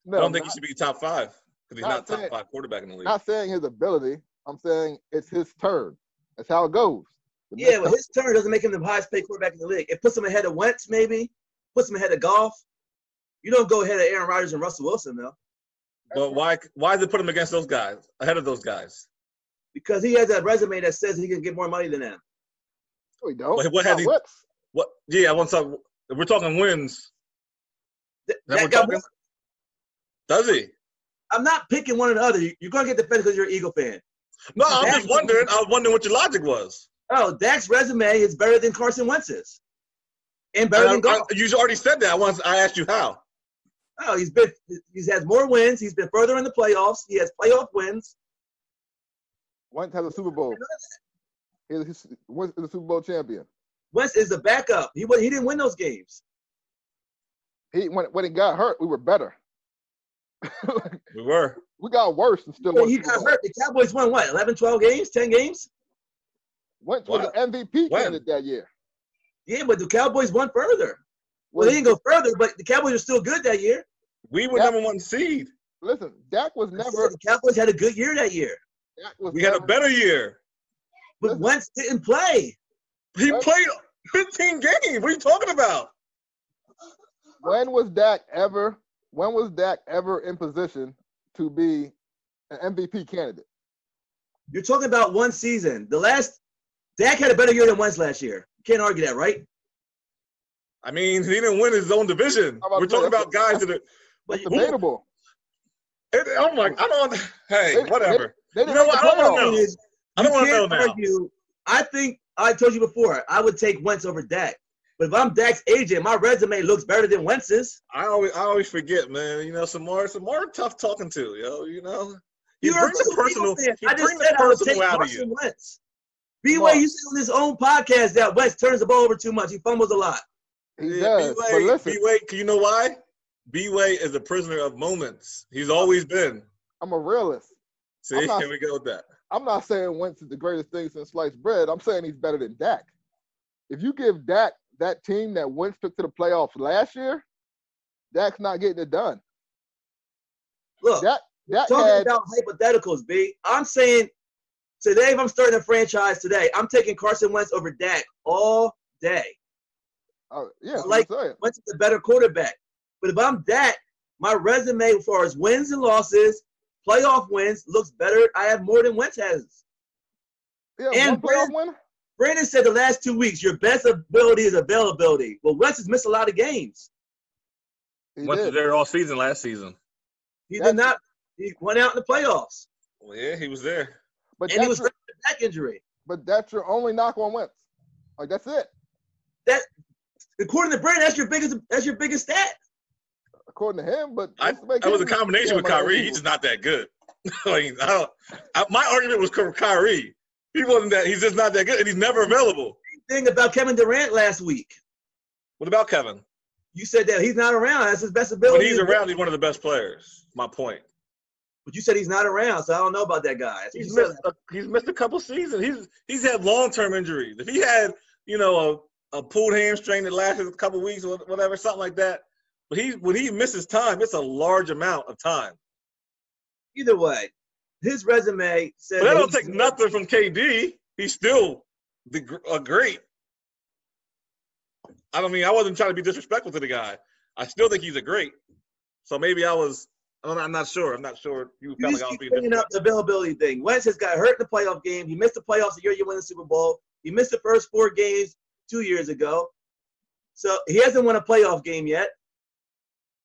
No, I don't think he should be top five because he's not not top saying- five quarterback in the league. not saying his ability. I'm saying it's his turn. That's how it goes. The Yeah, next but his turn doesn't make him the highest paid quarterback in the league. It puts him ahead of Wentz, maybe. Puts him ahead of Goff. You don't go ahead of Aaron Rodgers and Russell Wilson though, But why? Why did they put him against those guys ahead of those guys? because he has a resume that says he can get more money than them. No, he don't. What- what has he- Wentz. What? Yeah, I want to. If we're talking wins, Th- that that we're guy- talking? Does he? I'm not picking one or the other. You- You're gonna get defended because you're an Eagle fan. No, I'm Dak- just wondering. I was wondering what your logic was. Oh, Dak's resume is better than Carson Wentz's, and better I- than Goff. I- you already said that once. I asked you how. Oh, he's been he's had more wins. He's been further in the playoffs. He has playoff wins. Wentz has a Super Bowl. He's, he's Wentz is a Super Bowl champion. Wentz is the backup. He wa- he didn't win those games. He when when he got hurt, we were better. We were. we got worse and still When he got Bowl. hurt, the Cowboys won what? 11, 12 games, 10 games? Went to What? an MVP When? candidate that year. Yeah, but the Cowboys won further. Well, they didn't go further, but the Cowboys were still good that year. We were Yeah. number one seed. Listen, Dak was never. said the Cowboys had a good year that year, Dak was We had a better year. but Listen. Wentz didn't play. He What? played 15 games. What are you talking about? When was Dak ever? When was Dak ever in position to be an MVP candidate? You're talking about one season. The last Dak had a better year than Wentz last year. You can't argue that, right? I mean, he didn't win his own division. We're talking that? about guys that are. But That's debatable. It, oh I'm like, I don't. Hey, They- whatever. They You know what? I don't wanna know. I don't want to know now. argue. I think I told you before. I would take Wentz over Dak. But if I'm Dak's agent, my resume looks better than Wentz's. I always, I always forget, man. You know, some more, some more tough talking to, yo. You know, You He are brings the too personal- he I just brings the said I would take personal out of Carson you. Wentz. B-Way, you said on his own podcast that Wentz turns the ball over too much. He fumbles a lot. He Yeah, does. But B-Way, listen, B-Way, you know why? B-Way is a prisoner of moments. He's always been. I'm a realist. See, I'm not- here we go with that. I'm not saying Wentz is the greatest thing since sliced bread. I'm saying he's better than Dak. If you give Dak that team that Wentz took to the playoffs last year, Dak's not getting it done. Look, Dak, Dak talking had about hypotheticals, B. I'm saying today, if I'm starting a franchise today, I'm taking Carson Wentz over Dak all day. uh, yeah, I'm like-. Wentz is a better quarterback. But if I'm Dak, my resume as far as wins and losses, playoff wins, looks better. I have more than Wentz has. Yeah, and one playoff win. Brandon said the last two weeks, your best ability is availability. Well, Wentz has missed a lot of games. He Went did. there all season last season. He That's- did not. He went out in the playoffs, Well, yeah, he was there. But and he that's was your, with a back injury. but that's your only knock on Wentz. Like that's it. That According to Brandon, that's your biggest. That's your biggest stat. According to him, but I, let's that was a combination with like, Kyrie. He's just not that good. like, I don't, I, my argument was Ky- Kyrie. He wasn't that. He's just not that good, and he's never available. Thing about Kevin Durant last week. What about Kevin? You said that he's not around. That's his best ability. When he's around, he's one of the best players. My point. But you said he's not around, so I don't know about that guy. That's He's missed. A, he's missed a couple seasons. He's he's had long term injuries. If he had, you know, a, a pulled hamstring that lasted a couple weeks or whatever, something like that. But he when he misses time, it's a large amount of time. Either way, his resume says But that don't take nothing from KD. He's still the a great. I don't mean I wasn't trying to be disrespectful to the guy. I still think he's a great. So maybe I was. I'm not, I'm not sure. I'm not sure. You You felt just like I was keep being bringing up the availability thing. Wentz has got hurt in the playoff game. He missed the playoffs the year you won the Super Bowl. He missed the first four games two years ago. So he hasn't won a playoff game yet.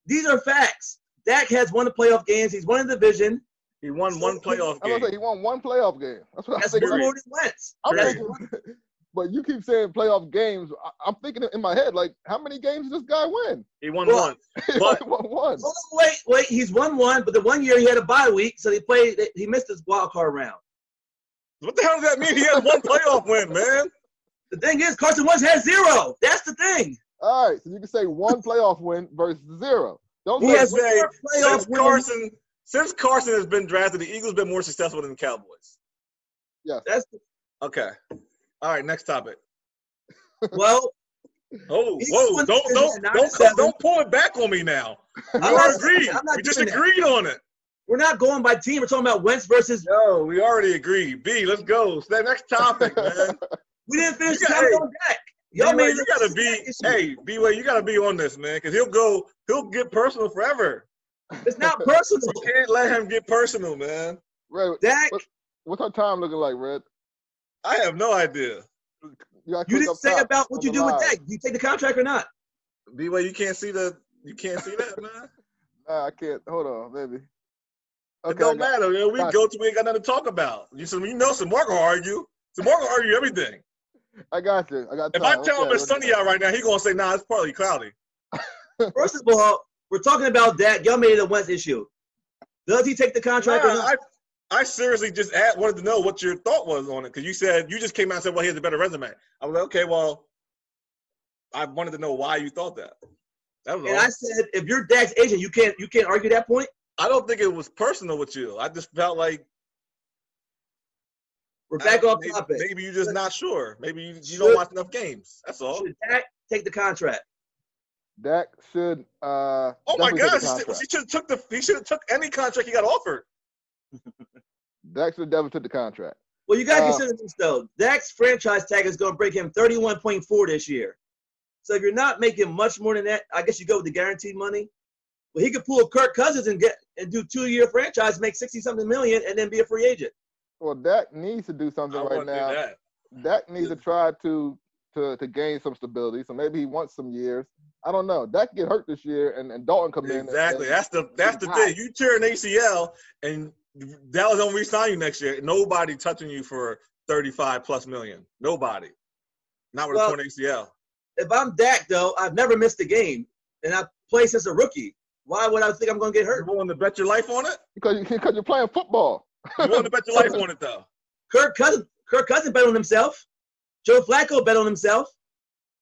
These are facts. Dak has won the playoff games. He's won the division. He won one playoff I'm gonna say game. he won one playoff game. That's what That's I'm one thinking. more than Wentz. I'm thinking, but you keep saying playoff games. I, I'm thinking in my head, like, how many games did this guy win? He won Well, one. He But- only won one. Hold wait, wait. He's won one, but the one year he had a bye week, so he played. He missed his wild card round. What the hell does that mean? He had one playoff win, man. The thing is, Carson Wentz has zero. That's the thing. All right, so you can say one playoff win versus zero. Don't He say has say, four playoff Since wins. Carson, since Carson has been drafted, the Eagles have been more successful than the Cowboys. yes. That's Okay. All right. Next topic. well. Oh, Eagles whoa! Don't don't don't and seven. don't pull it back on me now. We I'm not- agreed. I'm not We just doing that. agreed on it. We're not going by team. We're talking about Wentz versus. No, we already agreed. B, let's go. So that next topic, man. We didn't finish You the got- topic hey, on Dak. Y'all B-Way, made you gotta be. Hey, B way, you gotta be on this, man, because he'll go. He'll get personal forever. It's not personal. You can't let him get personal, man. Red, Dak, What- what's our time looking like, Red? I have no idea. You, you didn't say about what you the do with live. Dak. You take the contract or not? B way, you can't see the. You can't see that, man. Nah, I can't. Hold on, baby. it Okay, I don't got- matter. Man. We got go to we ain't got nothing to talk about. You said you know some more gonna argue. Some more gonna argue everything. I got you. I got If. I tell him it's sunny out right now, he gonna say, "Nah, it's partly cloudy." First of all, we're talking about that. Y'all made it a Wentz issue. Does he take the contract or not? I, I seriously just asked, wanted to know what your thought was on it because you said you just came out and said, "Well, he has a better resume." I was like, "Okay, well, I wanted to know why you thought that." That was and all. I said, if you're Dak's agent, you can't you can't argue that point. I don't think it was personal with you. I just felt like We're back uh, off maybe, topic. Maybe you're just not sure. Maybe you, you Should- don't watch enough games. That's all. Dak take the contract? Dak should. Uh, Oh my definitely gosh, he should have took the. He should have took any contract he got offered. Dak should definitely took the contract. Well, you got to Uh, consider this though. Dak's franchise tag is going to break him 31.4 this year. So if you're not making much more than that, I guess you go with the guaranteed money. Well, he could pull Kirk Cousins and get and do two year franchise, make 60 something million, and then be a free agent. Well, Dak needs to do I something right want do now. that. Dak needs to try to to to gain some stability. So maybe he wants some years. I don't know. Dak get hurt this year, and, and Dalton come in. Exactly. That's the that's the Right. thing. You tear an ACL and Dallas don't re-sign you next year. Nobody touching you for 35 plus million. Nobody. Not with Well- a torn ACL. If I'm Dak though, I've never missed a game, and I've played since a rookie. Why would I think I'm going to get hurt? You hurt? willing to bet your life on it? because you, because you're playing football. You willing to bet your life on it though? Kirk Cousins, Kirk Cousins bet on himself. Joe Flacco bet on himself.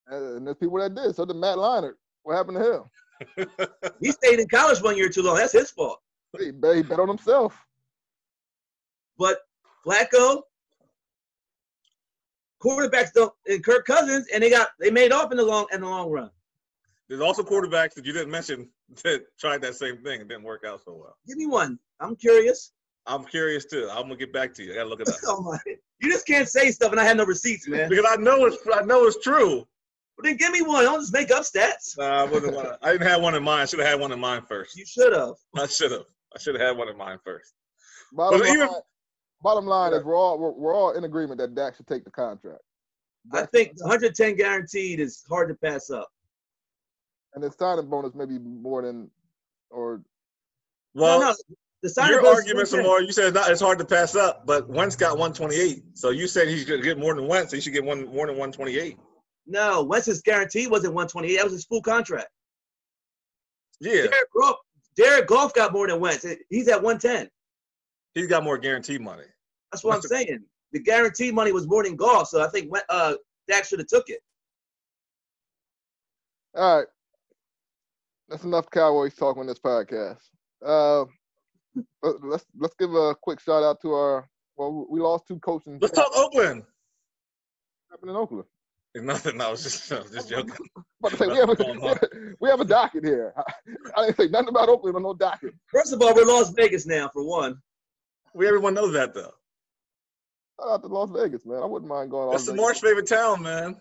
And there's people that did. So did Matt Leinart. What happened to him? He stayed in college one year too long. That's his fault. He bet, he bet on himself. But Flacco, quarterbacks don't, and Kirk Cousins, and they got they made off in the long in the long run. There's also quarterbacks that you didn't mention that tried that same thing and didn't work out so well. Give me one. I'm curious. I'm curious too. I'm gonna get back to you. I gotta look it up Oh my! You just can't say stuff, and I have no receipts, man. because I know it's I know it's true. But then give me one. Don't just make up stats. Nah, I wasn't. wanna- I didn't have one in mind. Should have had one in mind first. You should have. I should have. I should have had one in mind first. Bottom But line, even- bottom line Yeah. is we're all we're, we're all in agreement that Dak should take the contract. I think 110 guaranteed is hard to pass up. and the signing bonus maybe more than or Well, no, no. The signing your bonus is arguments are more. You said it's, not, it's hard to pass up, but Wentz got 128. So you said he should get more than Wentz. He should get one more than 128. No, Wentz's guarantee wasn't 128. That was his full contract. Yeah, Derek Goff, Derek Goff got more than Wentz. He's at 110. he's got more guaranteed money. That's what I'm saying. The guarantee money was more than Goff, so I think uh, Dak should have took it. all right. That's enough Cowboys talk on this podcast. Uh, let- let's let's give a quick shout out to our well we lost two coaches. Let's talk Oakland. happened in Oakland. It's nothing. I was just, I was just joking. But say, we have a Going we have a docket here. I, I didn't say nothing about Oakland on no docket. First of all, we're Las Vegas now, for one. We everyone knows that though. Shout out to Las Vegas, man. I wouldn't mind going. That's Las Samar's favorite town, man.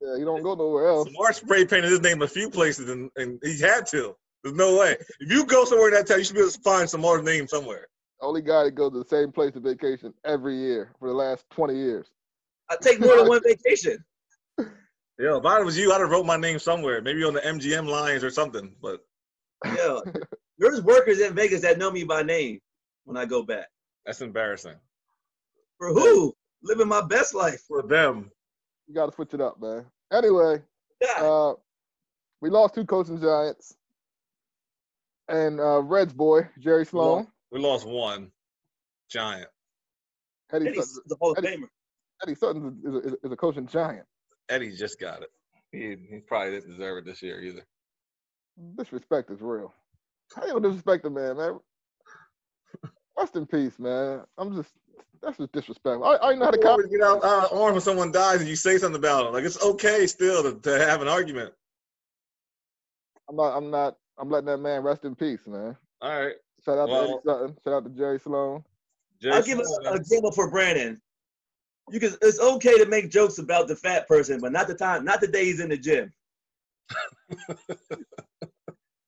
Yeah, you don't go nowhere else. Samar spray painted his name a few places, and, and he had to. There's no way. If you go somewhere in that town, you should be able to find Samar's name somewhere. Only guy that goes to the same place on vacation every year for the last 20 years. I take more than one vacation. Yeah, if I was you, I'd have wrote my name somewhere, maybe on the MGM lines or something. But Yeah, there's workers in Vegas that know me by name when I go back. that's embarrassing For who? Living my best life. for them. You got to switch it up, man. Anyway, God, uh, we lost two coaching giants. And uh, Reds boy, Jerry Sloan, We lost one giant. Eddie, Eddie's Sutton, the Hall of Eddie- Famer. Eddie Sutton is a, is, a, is a coaching giant. Eddie just got it. He, he probably didn't deserve it this year either. Disrespect is real. How you gonna disrespect a man, man? Rest in peace, man. I'm just that's just disrespectful. I, I know how to You comment. always get out uh, arm when someone dies and you say something about it. Like it's okay still to, to have an argument. I'm not. I'm not. I'm letting that man rest in peace, man. All right. Shout out to Eddie Sutton. Shout out to Jerry Sloan. Jerry I'll give an Sloan, man. example for Brandon. You can. It's okay to make jokes about the fat person, but not the time. Not the day he's in the gym.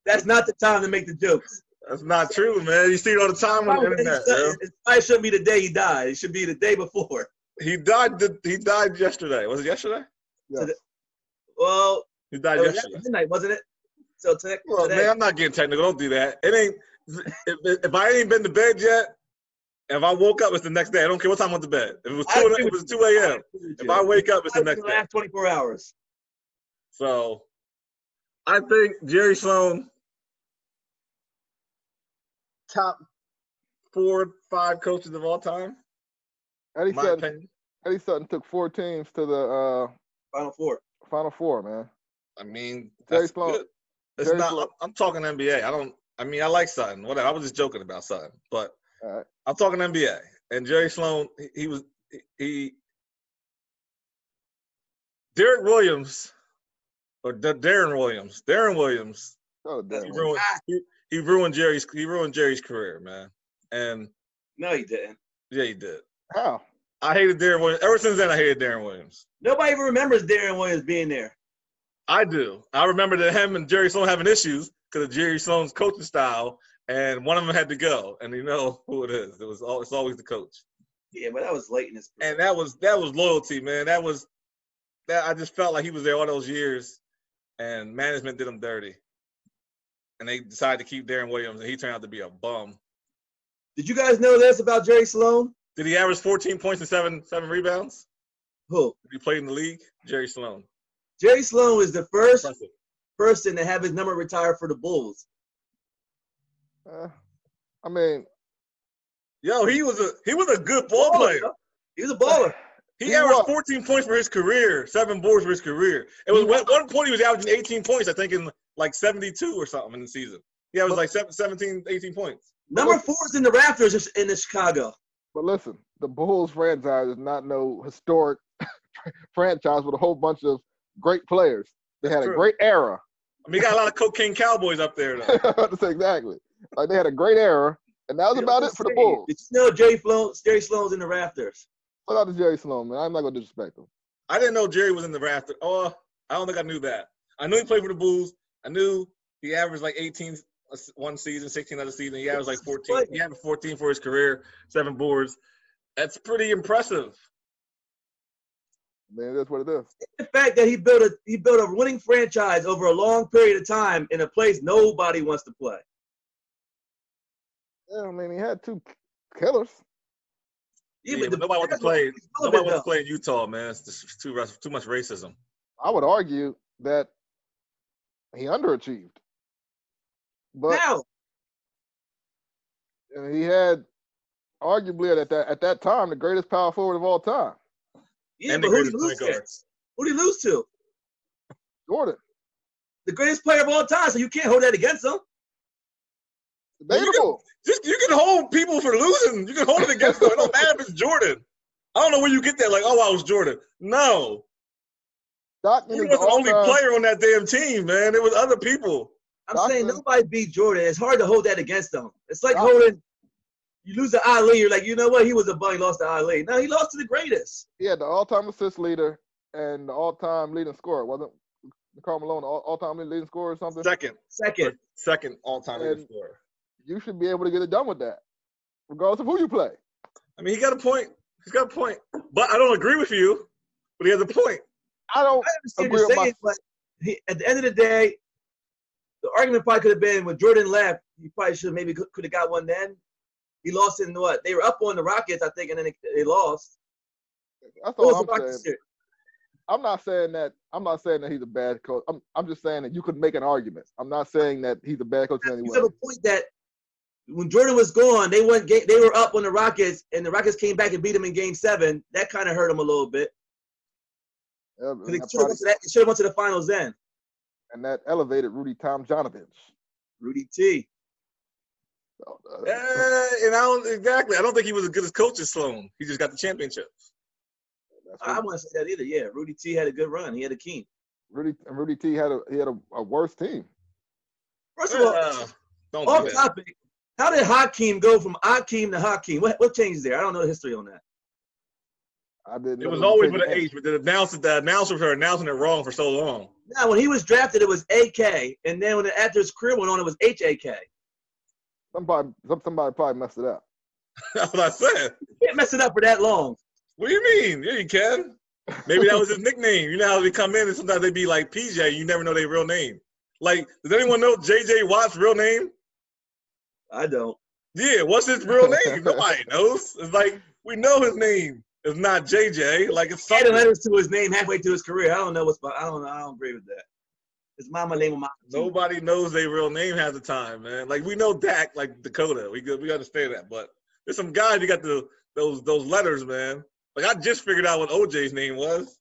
That's not the time to make the jokes. That's not true, man. You see it all the time on the internet, bro. It probably shouldn't be the day he died. It should be the day before. He died. The, he died yesterday. Was it yesterday? Yes. Well, He died was yesterday. after midnight, wasn't it? So tech, Well, today. man, I'm not getting technical. Don't do that. It ain't. If, if I ain't been to bed yet, if I woke up, it's the next day. I don't care what time I went to bed. If it was I two, if it was two a.m. If. I wake up, it's the next day. last 24 hours. So, I think Jerry Sloan, top four, five coaches of all time. Eddie My Sutton. opinion. Eddie Sutton took four teams to the uh, Final four. Final Four, man. I mean, Jerry Sloan- good. It's Jerry not. Sloan- I'm, I'm talking NBA. I don't. I mean, I like Sutton. Whatever. I was just joking about Sutton, but All right. I'm talking NBA. And Jerry Sloan, he, he was he, he. Derek Williams, or D- Deron Williams. Deron Williams. Oh, He ruined. He, he ruined Jerry's. He ruined Jerry's career, man. And No, he didn't. yeah, he did. How? I hated Deron Williams. Ever since then, I hated Deron Williams. Nobody even remembers Deron Williams being there. I do. I remember that him and Jerry Sloan having issues because of Jerry Sloan's coaching style, and one of them had to go. And you know who it is. It was. al- It's always the coach. Yeah, but that was late in his career. and that was that was loyalty, man. That was that I just felt like he was there all those years, and management did him dirty, and they decided to keep Deron Williams, and he turned out to be a bum. Did you guys know this about Jerry Sloan? Did he average 14 points and seven seven rebounds? Who? Did he played in the league? Jerry Sloan. Jerry Sloan was the first Impressive. person to have his number retired for the Bulls. Uh, I mean, Yo, he was a he was a good ball player. He was a baller. He, He averaged was. 14 points for his career, seven boards for his career. It was He at one point he was averaging 18 points, I think, in like 72 or something in the season. He averaged like seven- 17, 18 points. Number four is in the rafters in the Chicago. but listen, the Bulls franchise is not no historic franchise with a whole bunch of great players. They had a great era. I mean, he got a lot of cocaine cowboys up there, though. That's exactly. Like they had a great era, and that was about it for the Bulls. Did you know Jerry Sloan? Jerry Sloan's in the rafters. Shout out to Jerry Sloan, man. I'm not gonna disrespect him. I didn't know Jerry was in the rafter. Oh, I don't think I knew that. I knew he played for the Bulls. I knew he averaged like 18 uh, one season, 16 other season. He averaged like 14. He averaged 14 for his career, seven boards. That's pretty impressive. Man, that's what it is. The fact that he built a he built a winning franchise over a long period of time in a place nobody wants to play. Yeah, I mean, he had two killers. Yeah, Even but nobody wants to play. Nobody wants to play in Utah, man. It's just too too much racism. I would argue that he underachieved, but How? he had arguably at that at that time the greatest power forward of all time, Yeah, And but who did he lose to? Who did he lose to? Jordan. The greatest player of all time. So you can't hold that against him. Debatable. Just you can hold people for losing. You can hold it against them. It don't matter if it's Jordan. I don't know where you get that. Like, oh, I was Jordan. No, Stockton he was the the only all-time- player on that damn team, man. It was other people. I'm Stockton- saying nobody beat Jordan. It's hard to hold that against them. It's like Stockton- holding you lose to Ali, you're like, you know what? He was a bum. He lost to Ali. No, he lost to the greatest. Yeah, the all-time assist leader and the all-time leading scorer. Wasn't Karl Malone all- all-time leading scorer or something? Second, Second. second all-time leading scorer. You should be able to get it done with that, regardless of who you play. I mean, he got a point. He's got a point. But I don't agree with you. But he has a point. I don't. I Agree with you're saying, but he, at the end of the day, the argument probably could have been when Jordan left, he probably should have maybe could, have got one then. He lost in what? They were up on the Rockets, I think, and then they, they lost. That's all I'm saying. series? I'm not saying that. I'm not saying that he's a bad coach. I'm. I'm just saying that you could make an argument. I'm not saying that he's a bad coach in any You have a point that when Jordan was gone, they went. ga- They were up on the Rockets, and the Rockets came back and beat them in Game Seven. That kind of hurt them a little bit. Yeah, 'Cause and, They should have went to that. They should have went to the finals then. and that elevated Rudy Tomjanovich. Rudy T. So, uh, and I don't exactly. I don't think he was as good as coach as Sloan. He just got the championships. that's I what- wouldn't say that either. Yeah, Rudy T had a good run. He had a key. Rudy and Rudy T had a he had a, a worse team. First of all, don't do off that. topic. How did Hakeem go from Akeem to Hakeem? What what changed there? I don't know the history on that. I didn't. It was they always changed with the an. H, but the announcer, the announcers were announcing it wrong for so long. Now, when he was drafted, it was AK, and then when after his career went on, it was HAK. Somebody somebody probably messed it up. That's what I said. You can't mess it up for that long. What do you mean? Yeah, you can. Maybe that was his nickname. You know how they come in and sometimes they be like PJ. You never know their real name. Like, does anyone know JJ Watt's real name? I don't. Yeah, what's his real name? Nobody knows. It's like we know his name. It's not JJ. Like it's something. letters to his name halfway through his career. I don't know what's. I don't. Know. I don't agree with that. His mama name my. Nobody knows their real name half the time, man. Like we know Dak, like Dakota. We good. We understand that. But there's some guys you got the those those letters, man. Like I just figured out what OJ's name was.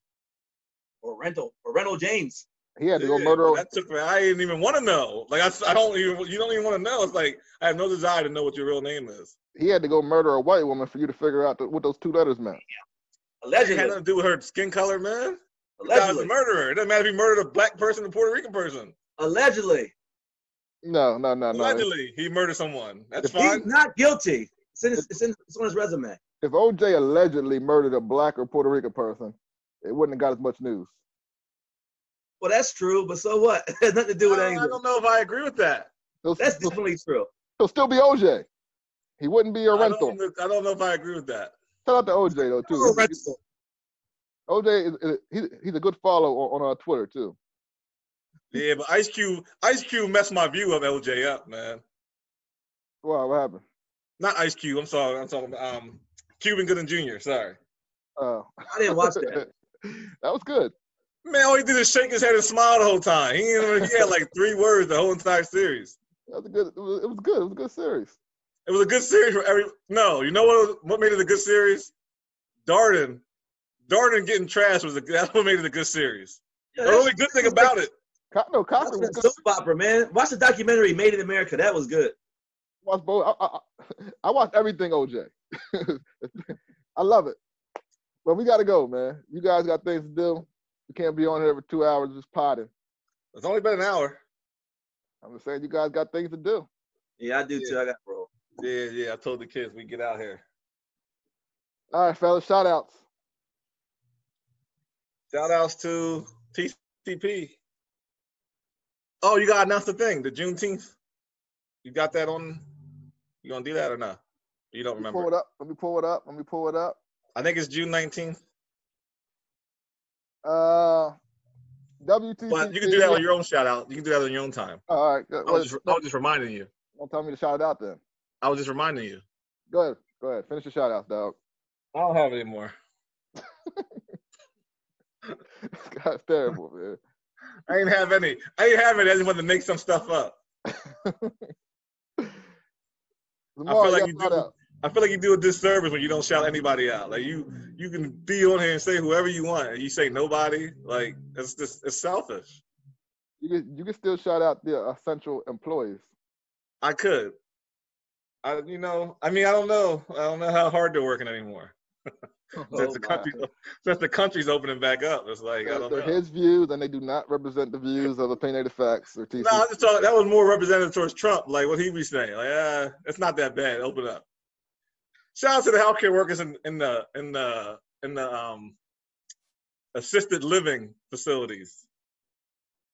Orenthal. Or rental James. He had to go Yeah, murder. but That took me. I didn't even want to know. Like I, I don't even. You don't even want to know. It's like I have no desire to know what your real name is. He had to go murder a white woman for you to figure out the, what those two letters meant. Allegedly. It had Allegedly. nothing to do with her skin color, man. The guy's a murderer. It doesn't matter if he murdered a black person or Puerto Rican person. Allegedly. No, no, no, no. Allegedly, he murdered someone. That's He's fine. not guilty. It's, in his, it's, in, it's on his resume. If OJ allegedly murdered a black or Puerto Rican person, it wouldn't have got as much news. Well, that's true, but so what? It has nothing to do with anything. I don't know if I agree with that. He'll, That's he'll, definitely true. he'll still be OJ. He wouldn't be a I rental. don't, know- I don't know if I agree with that. Shout out to OJ though too. rental. OJ is, is he's, he's a good follow on, on uh, Twitter too. Yeah, but Ice Cube, Ice Cube messed my view of LJ up, man. Wow, what happened? Not Ice Cube. I'm sorry. I'm talking about um, Cuba Gooding Jr. Sorry. Uh, I didn't watch that. that was good. Man, all he did is shake his head and smile the whole time. He, he had like three words the whole entire series. That was a good. It was, it was good. It was a good series. It was a good series for every. No, you know what? What made it a good series? Darden, Darden getting trashed was a. That's what made it a good series. Yeah, The only good thing about it. No, That's Cochran was a good. soap opera, man. Watch the documentary Made in America. That was good. Watch both. I, I, I- I watched everything OJ. I love it. But we got to go, man. You guys got things to do. We can't be on here for two hours just potting. It's only been an hour. I'm just saying you guys got things to do. Yeah, I do Yeah. too. I got bro. Yeah, yeah. I told the kids we get out here. All right, fellas. Shout outs. Shout outs to TCP. Oh, you gotta announce the thing, the Juneteenth. You got that on? You gonna do that or not? You don't Let me pull it up. Let me pull it up. Let me pull it up. I think it's June 19th. Uh, WTC. But you can do that on your own shout out. You can do that on your own time. All right. Good. I was just, I was just reminding you. Don't tell me to shout it out then. I was just reminding you. Go ahead. Go ahead. Finish your shout outs, dog. I don't have any more. guy's terrible, man. I ain't have any. I ain't have it. I just want to make some stuff up. Lamar, like got you do- out. I feel like you do a disservice when you don't shout anybody out. Like you, you can be on here and say whoever you want, and you say nobody. Like it's just it's selfish. You can, you can still shout out the essential employees. I could. I, you know, I mean, I don't know. I don't know how hard they're working anymore. Oh, since the my. country, since the country's opening back up, it's like I They're, don't they're know. his views, and they do not represent the views of the opinionated facts or TC. No, I'm just talking. That was more representative towards Trump. Like what he be saying. Like, ah, it's not that bad. Open up. Shout out to the healthcare workers in, in the in the in the um assisted living facilities.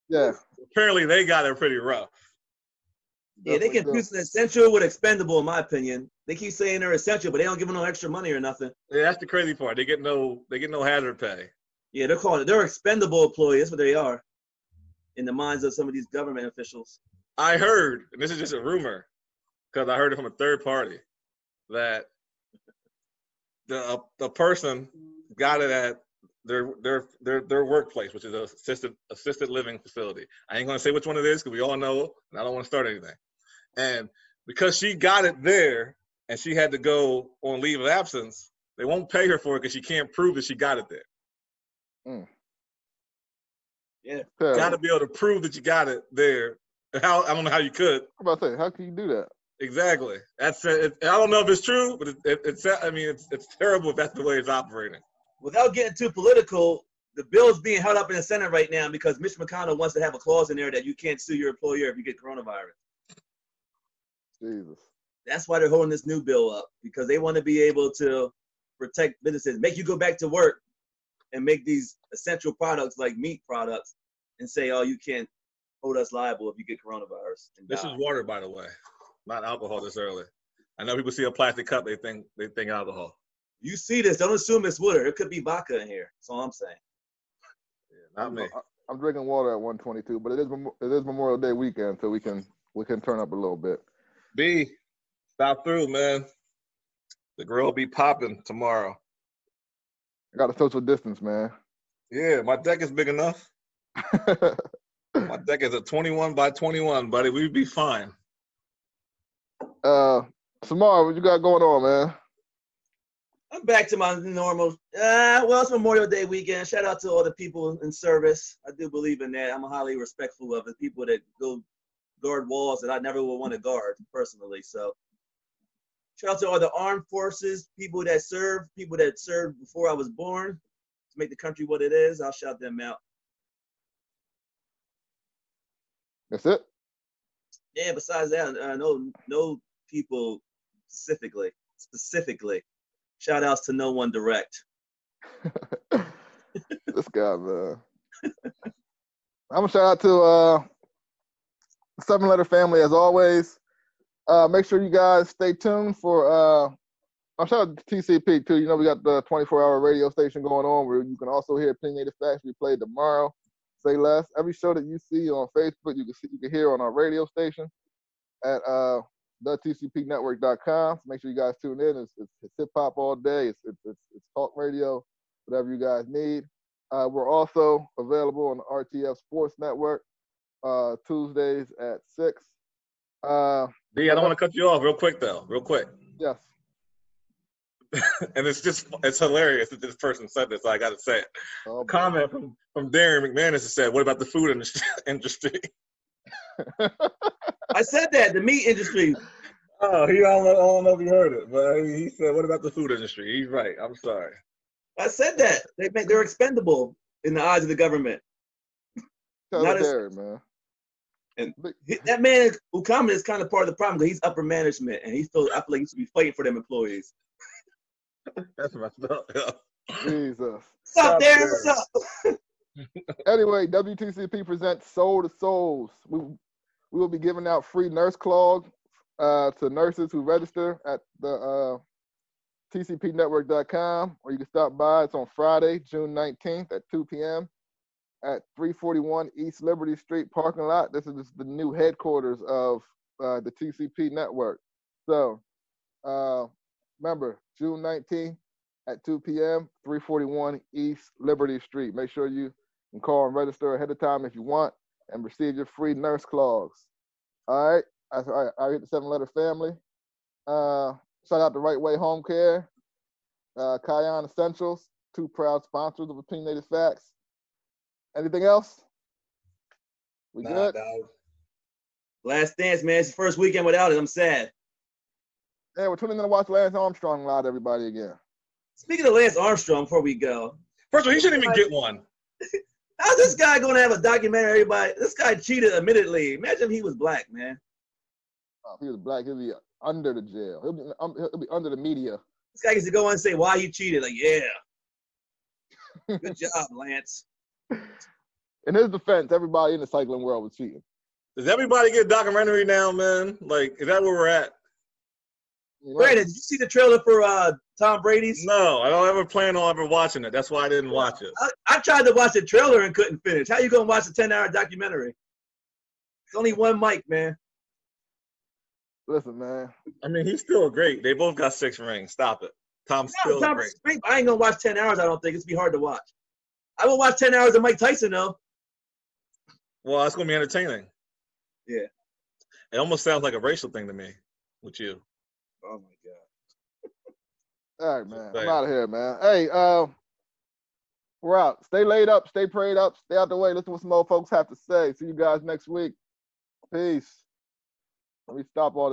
Yeah. Apparently, they got it pretty rough. Yeah, they definitely do. confuse essential with expendable, in my opinion. They keep saying they're essential, but they don't give them no extra money or nothing. Yeah, that's the crazy part. They get no they get no hazard pay. Yeah, they're calling it. They're expendable employees. That's what they are, in the minds of some of these government officials. I heard, and this is just a rumor, because I heard it from a third party, that the uh, the person got it at their their their their workplace, which is a assisted assisted living facility. I ain't gonna say which one it is because we all know, and I don't want to start anything. And because she got it there, and she had to go on leave of absence, they won't pay her for it because she can't prove that she got it there. Mm. Yeah, Terrible. Got to be able to prove that you got it there. How I don't know how you could. I'm about to say, how can you do that? Exactly. That's it. I don't know if it's true, but it, it, it's. I mean, it's it's terrible if that's the way it's operating. without getting too political, the bill's being held up in the Senate right now because Mitch McConnell wants to have a clause in there that you can't sue your employer if you get coronavirus. Jesus. That's why they're holding this new bill up because they want to be able to protect businesses, make you go back to work and make these essential products like meat products and say, oh, you can't hold us liable if you get coronavirus. And This die. is water, by the way, not alcohol. This early. I know people see a plastic cup, they think they think alcohol. you see this, don't assume it's water. It could be vodka in here. That's all I'm saying. Yeah, not me. I- I'm drinking water at 122, but it is it is Memorial Day weekend, so we can we can turn up a little bit. B, stop through, man. The grill will be popping tomorrow. I got to social distance, man. Yeah, my deck is big enough. My deck is a 21 by 21, buddy. We'd be fine. Uh, Samar, what you got going on, man? I'm back to my normal. Uh, well, it's Memorial Day weekend. Shout out to all the people in service. I do believe in that. I'm highly respectful of the people that go guard walls that I never would want to guard personally. So, shout out to all the armed forces, people that serve, people that served before I was born to make the country what it is. I'll shout them out. That's it. Yeah. Besides that, uh, no, no people specifically, specifically. Shout outs to no one direct. this guy, man. I'm gonna shout out to uh, Seven Letter Family as always. Uh, make sure you guys stay tuned for. Uh, I'm shout out to TCP too. You know we got the 24-hour radio station going on where you can also hear Opinionated Facts replay tomorrow. Say less. Every show that you see on Facebook, you can see, you can hear on our radio station at uh, thetcpnetwork.com. So make sure you guys tune in. It's, it's, it's hip hop all day. It's, it's it's it's talk radio, whatever you guys need. Uh, we're also available on the RTF Sports Network uh, Tuesdays at six. Uh, B, I don't want to cut you off real quick though, real quick. yes. And it's just it's hilarious that this person said this. So I got to say it. Oh. Comment from from Darren McManus said, "What about the food industry?" industry? I said that the meat industry. Oh, he I don't, know, I don't know if you heard it, but he said, "What about the food industry?" He's right. I'm sorry. I said that they make they're expendable in the eyes of the government. Tell Not it as- Derek, man. And- Big- He- That man Ukama is kind of part of the problem because he's upper management and he still I feel like he should be fighting for them employees. That's messed up. Yeah. Jesus. What's up, Stop Darren? there. What's up? Anyway, WTCP presents Soul to Souls. We we will be giving out free nurse clogs uh, to nurses who register at the uh, tcpnetwork.com, or you can stop by. It's on Friday, June 19th at 2 p.m. at 341 East Liberty Street parking lot. This is the new headquarters of uh, the TCP network. So uh, remember, June 19th at 2 p.m., 341 East Liberty Street. Make sure you can call and register ahead of time if you want and receive your free nurse clogs. All right. I, I, I hit the seven letter family. Uh, shout out to Right Way Home Care, uh, Kion Essentials, two proud sponsors of Opinionated Facts. Anything else? We Nah, good? dog. Last dance, man. It's the first weekend without it. I'm sad. Yeah, we're tuning in to watch Lance Armstrong live, everybody, again. Speaking of Lance Armstrong, before we go, First of all, he shouldn't even get one. How's this guy going to have a documentary? Everybody, this guy cheated admittedly. Imagine if he was black, man. Oh, if he was black, he'll be under the jail. He'll be, um, he'll be under the media. This guy gets to go on and say why he cheated. Like, yeah, good job, Lance. In his defense, everybody in the cycling world was cheating. Does everybody get a documentary now, man? Like, is that where we're at? You know? Brandon, did you see the trailer for uh, Tom Brady's? No, I don't ever plan on ever watching it. That's why I didn't watch it. I, I tried to watch the trailer and couldn't finish. How you gonna watch a ten hour documentary? It's only one mic, man. Listen, man. I mean, he's still great. They both got six rings. Stop it. Tom's No, still Tom, great. Brady- I ain't gonna watch ten hours. I don't think it's be hard to watch. I will watch ten hours of Mike Tyson though. Well, that's gonna be entertaining. Yeah. It almost sounds like a racial thing to me with you. Oh my god. All right, man. I'm out of here, man. Hey, uh, we're out. Stay laid up, stay prayed up, stay out the way. Listen to what some old folks have to say. See you guys next week. Peace. Let me stop all this.